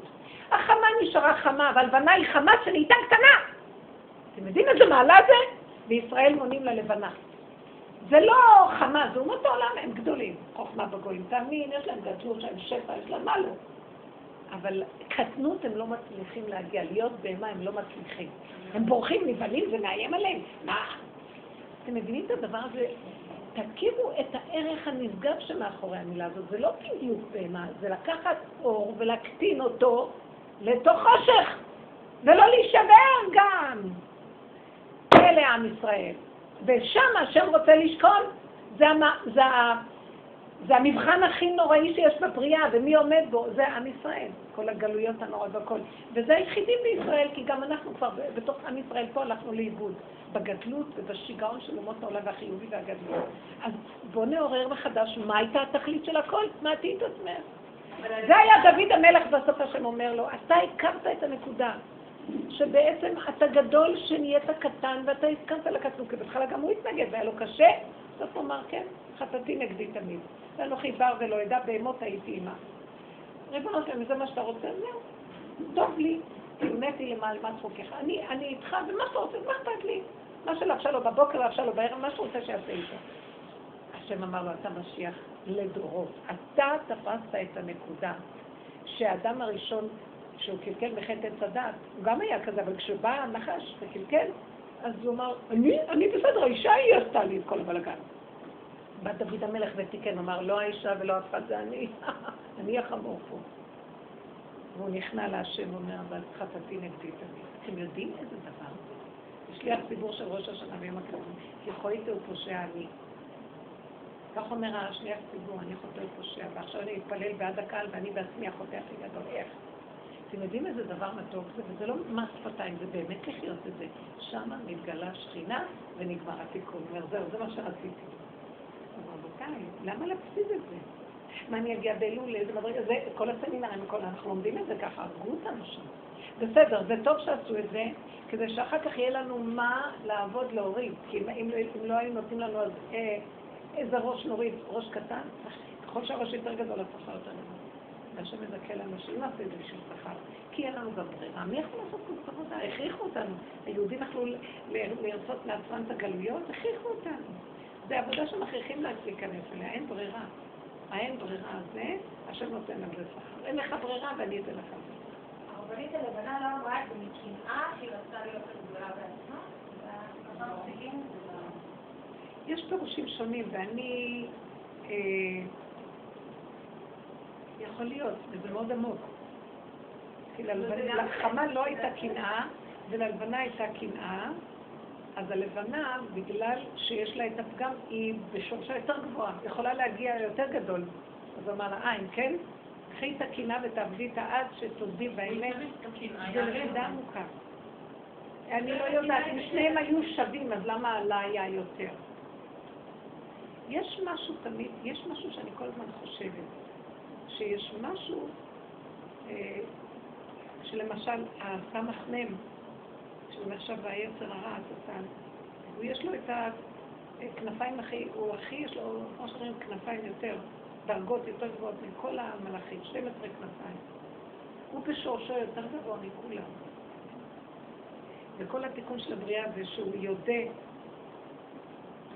החמה נשארה חמה, והלבנה היא חמה שנהייתה קטנה. אתם יודעים איזה מעלה זה? בישראל מונים ללבנה. זה לא חמה, זה אומות העולם, הם גדולים. חוכמה בגויים, תאמין, יש להם גדלות, יש להם שפע, יש להם מה לא. אבל קטנות הם לא מצליחים להגיע, להיות בהמה הם לא מצליחים. הם בורחים, נבהלים, זה עליהם. מה? אתם מבינים את הדבר הזה? תכירו את הערך הנשגב שמאחורי המילה הזאת. זה לא בדיוק בהמה, זה לקחת אור ולהקטין אותו לתוך חושך, ולא להישבר גם. אלה עם ישראל. ושם השם רוצה לשכון, זה, המ... זה, זה המבחן הכי נוראי שיש בבריאה, ומי עומד בו? זה עם ישראל. כל הגלויות הנוראות והכל. וזה היחידים בישראל, כי גם אנחנו כבר בתוך עם ישראל פה הלכנו לאיבוד. בגדלות ובשיגעון של אומות העולם והחיובי והגדלות. אז בואו נעורר מחדש מה הייתה התכלית של הכל, תמעטי את עצמך. זה היה דוד המלך בסוף השם אומר לו, אתה הכרת את הנקודה. שבעצם אתה גדול שנהיית קטן ואתה הסכמת לקטנות, כי בהתחלה גם הוא התנגד והיה לו קשה, בסוף הוא אמר כן, חטאתי נגדי תמיד. ואנוכי בר ולא אדע, בהמות הייתי עימה. ריבונו שלם, זה מה שאתה רוצה? זהו, טוב לי, נהניתי למעל מה צחוקיך. אני, אני איתך, ומה שאתה רוצה, מה אכפת לי? מה שלבשה לו בבוקר, לבשה לו בערב, מה שהוא רוצה שיעשה איתו. השם אמר לו, אתה משיח לדורות. אתה תפסת את הנקודה שהאדם הראשון כשהוא קלקל בחטא עץ הדת, הוא גם היה כזה, אבל כשבא הנחש וקלקל, אז הוא אמר, אני, אני בסדר, האישה היא עשתה לי את כל הבלגן. בא דוד המלך ותיקן, אמר, לא האישה ולא אף אחד, זה אני, אני החמור פה. והוא נכנע להשם, אומר, אבל חטאתי נגדי תמיד. אתם יודעים איזה דבר זה? שליח ציבור של ראש השנה ביום הכיפורים, יכול איתו פושע אני. כך אומר השליח ציבור, אני חוטא ופושע, ועכשיו אני אתפלל בעד הקהל ואני בעצמי החוטא הכי גדול. איך? אתם יודעים איזה דבר מתוק זה, וזה לא מס שפתיים, זה באמת לחיות בזה. שמה מתגלה שכינה ונגמר התיקון. זהו, זה מה שרציתי. רבותיי, למה להפסיד את זה? מה אני אגיע באלול לאיזה מדרגה? זה כל הסמינרים, אנחנו לומדים את זה ככה, הרגו אותנו שם. בסדר, זה טוב שעשו את זה, כדי שאחר כך יהיה לנו מה לעבוד להוריד. כי אם, אם, אם לא היו נותנים לנו אז אה, איזה ראש נוריד, ראש קטן, ככל שהראש יותר גדול, השכר יותר גדול. והשם מזכה לנו שלא נעשה את זה בשביל שכר, כי אין לנו גם ברירה. מי יכול לעשות כל עבודה? הכריחו אותנו. היהודים יכלו לרצות לעצמם את הגלויות, הכריחו אותנו. זה עבודה שמכריחים להיכנס אליה, אין ברירה. האין ברירה הזה, השם נותן לזה שכר. אין לך ברירה ואני אתן לך. הרבנית הלבנה לא אמרה את זה מקנאה שהיא רצתה להיות הגדולה בעצמה? יש פירושים שונים, ואני... אה, יכול להיות, וזה מאוד עמוק. כי לחמה לא הייתה קנאה, וללבנה הייתה קנאה, אז הלבנה, בגלל שיש לה את הפגם, היא בשורשה יותר גבוהה, יכולה להגיע יותר גדול. אז אמר לה, אה, אם כן, קחי את הקנאה ותעבדי את העד שתודי באמת, זה נקודה עמוקה. אני לא יודעת, אם שניהם היו שווים, אז למה עלה היה יותר? יש משהו תמיד, יש משהו שאני כל הזמן חושבת, שיש משהו, אה, שלמשל, הסמ"ך מ', נחשב היצר הרע, השטן, הוא יש לו את הכנפיים הכי, הוא הכי, יש לו, כמו שאומרים, כנפיים יותר, דרגות יותר גבוהות מכל המלאכים, 12 כנפיים. הוא בשורשו יותר גבוה מכולם. וכל התיקון של הבריאה זה שהוא יודה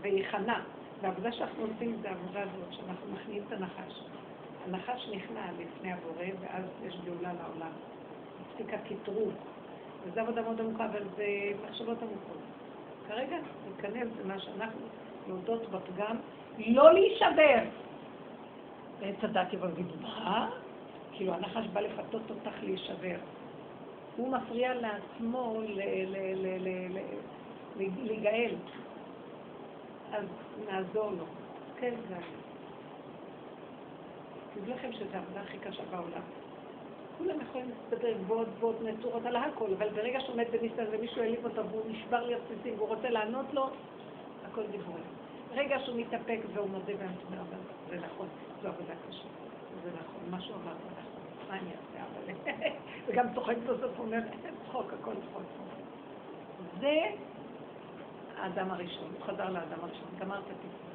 וייכנע. והעבודה שאנחנו עושים זה העבודה הזאת, שאנחנו מכניעים את הנחש. הנחש נכנע לפני הבורא, ואז יש גאולה לעולם. הפסיק הקטרוג. וזו עבודה מאוד עמוקה, אבל זה מחשבות עמוקות. כרגע ניכנס במה שאנחנו להודות בפגם, לא להישבר. ועץ הדת יבוא ויגיד, מה? כאילו הנחש בא לפתות אותך להישבר. הוא מפריע לעצמו להיגאל. אז נעזור לו. כן, זה. תדעו לכם שזו העבודה הכי קשה בעולם. כולם יכולים להסתדר גבוהות גבוהות נצורות על הכל, אבל ברגע שעומד בניסן ומישהו העליב אותו והוא נשבר לי הבסיסים והוא רוצה לענות לו, הכל דיבורים. ברגע שהוא מתאפק והוא מודה ואומר, אבל זה נכון, זו עבודה קשה. זה נכון, מה שהוא אמר זה נכון. מה אני אעשה? אבל... וגם צוחק בסוף, הוא אומר, צחוק, הכל צחוק. זה האדם הראשון, הוא חזר לאדם הראשון, גמר את הטיפול.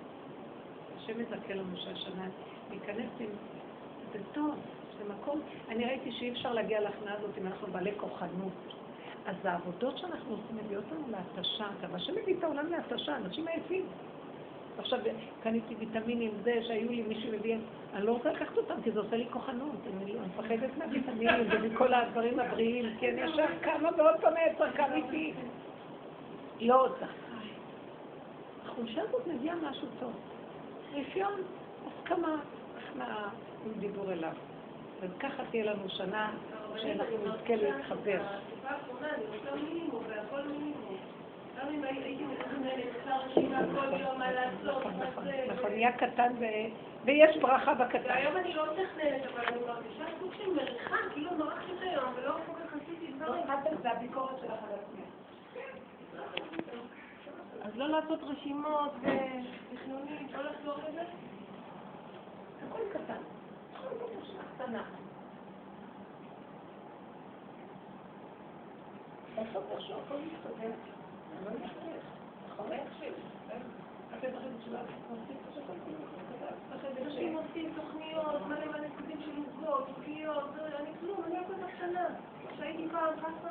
השם יזכה לנו שהשנה ניכנס עם... זה טוב, זה מקום... אני ראיתי שאי אפשר להגיע להכנעה הזאת אם אנחנו בעלי כוחנות. אז העבודות שאנחנו עושים מביאות לנו להתשה. גם השם מביא את העולם להתשה, אנשים עייפים. עכשיו קניתי ויטמינים, זה שהיו לי מישהו מביא, אני לא רוצה לקחת אותם כי זה עושה לי כוחנות, אני מפחדת מהוויטמינים ומכל הדברים הבריאים, כי אני ישר קמה ועוד פעם העצר קם איתי. לא רוצה. החולשה הזאת מביאה משהו טוב. רפיון, הסכמה, הכנעה עם דיבור אליו. וככה תהיה לנו שנה שאנחנו נזכה להתחבר. מה לעשות, נכון, נהיה קטן ויש ברכה בקטן. והיום אני לא מתכננת, אבל אני מרגישה סוג של מריחה, כאילו מרחתי היום, ולא כל כך עשיתי דברים. זה הביקורת שלך על עצמך. אז לא לעשות רשימות ותכנונים, לא לחזור לזה? הכל קטן. בסוף איכשהו הכל מסתדר. אנשים עושים תוכניות, מלא מלא סוגים של עוגות, עוגיות, אני כלום, אני הכל קטנה. כשהייתי פעם, חסה,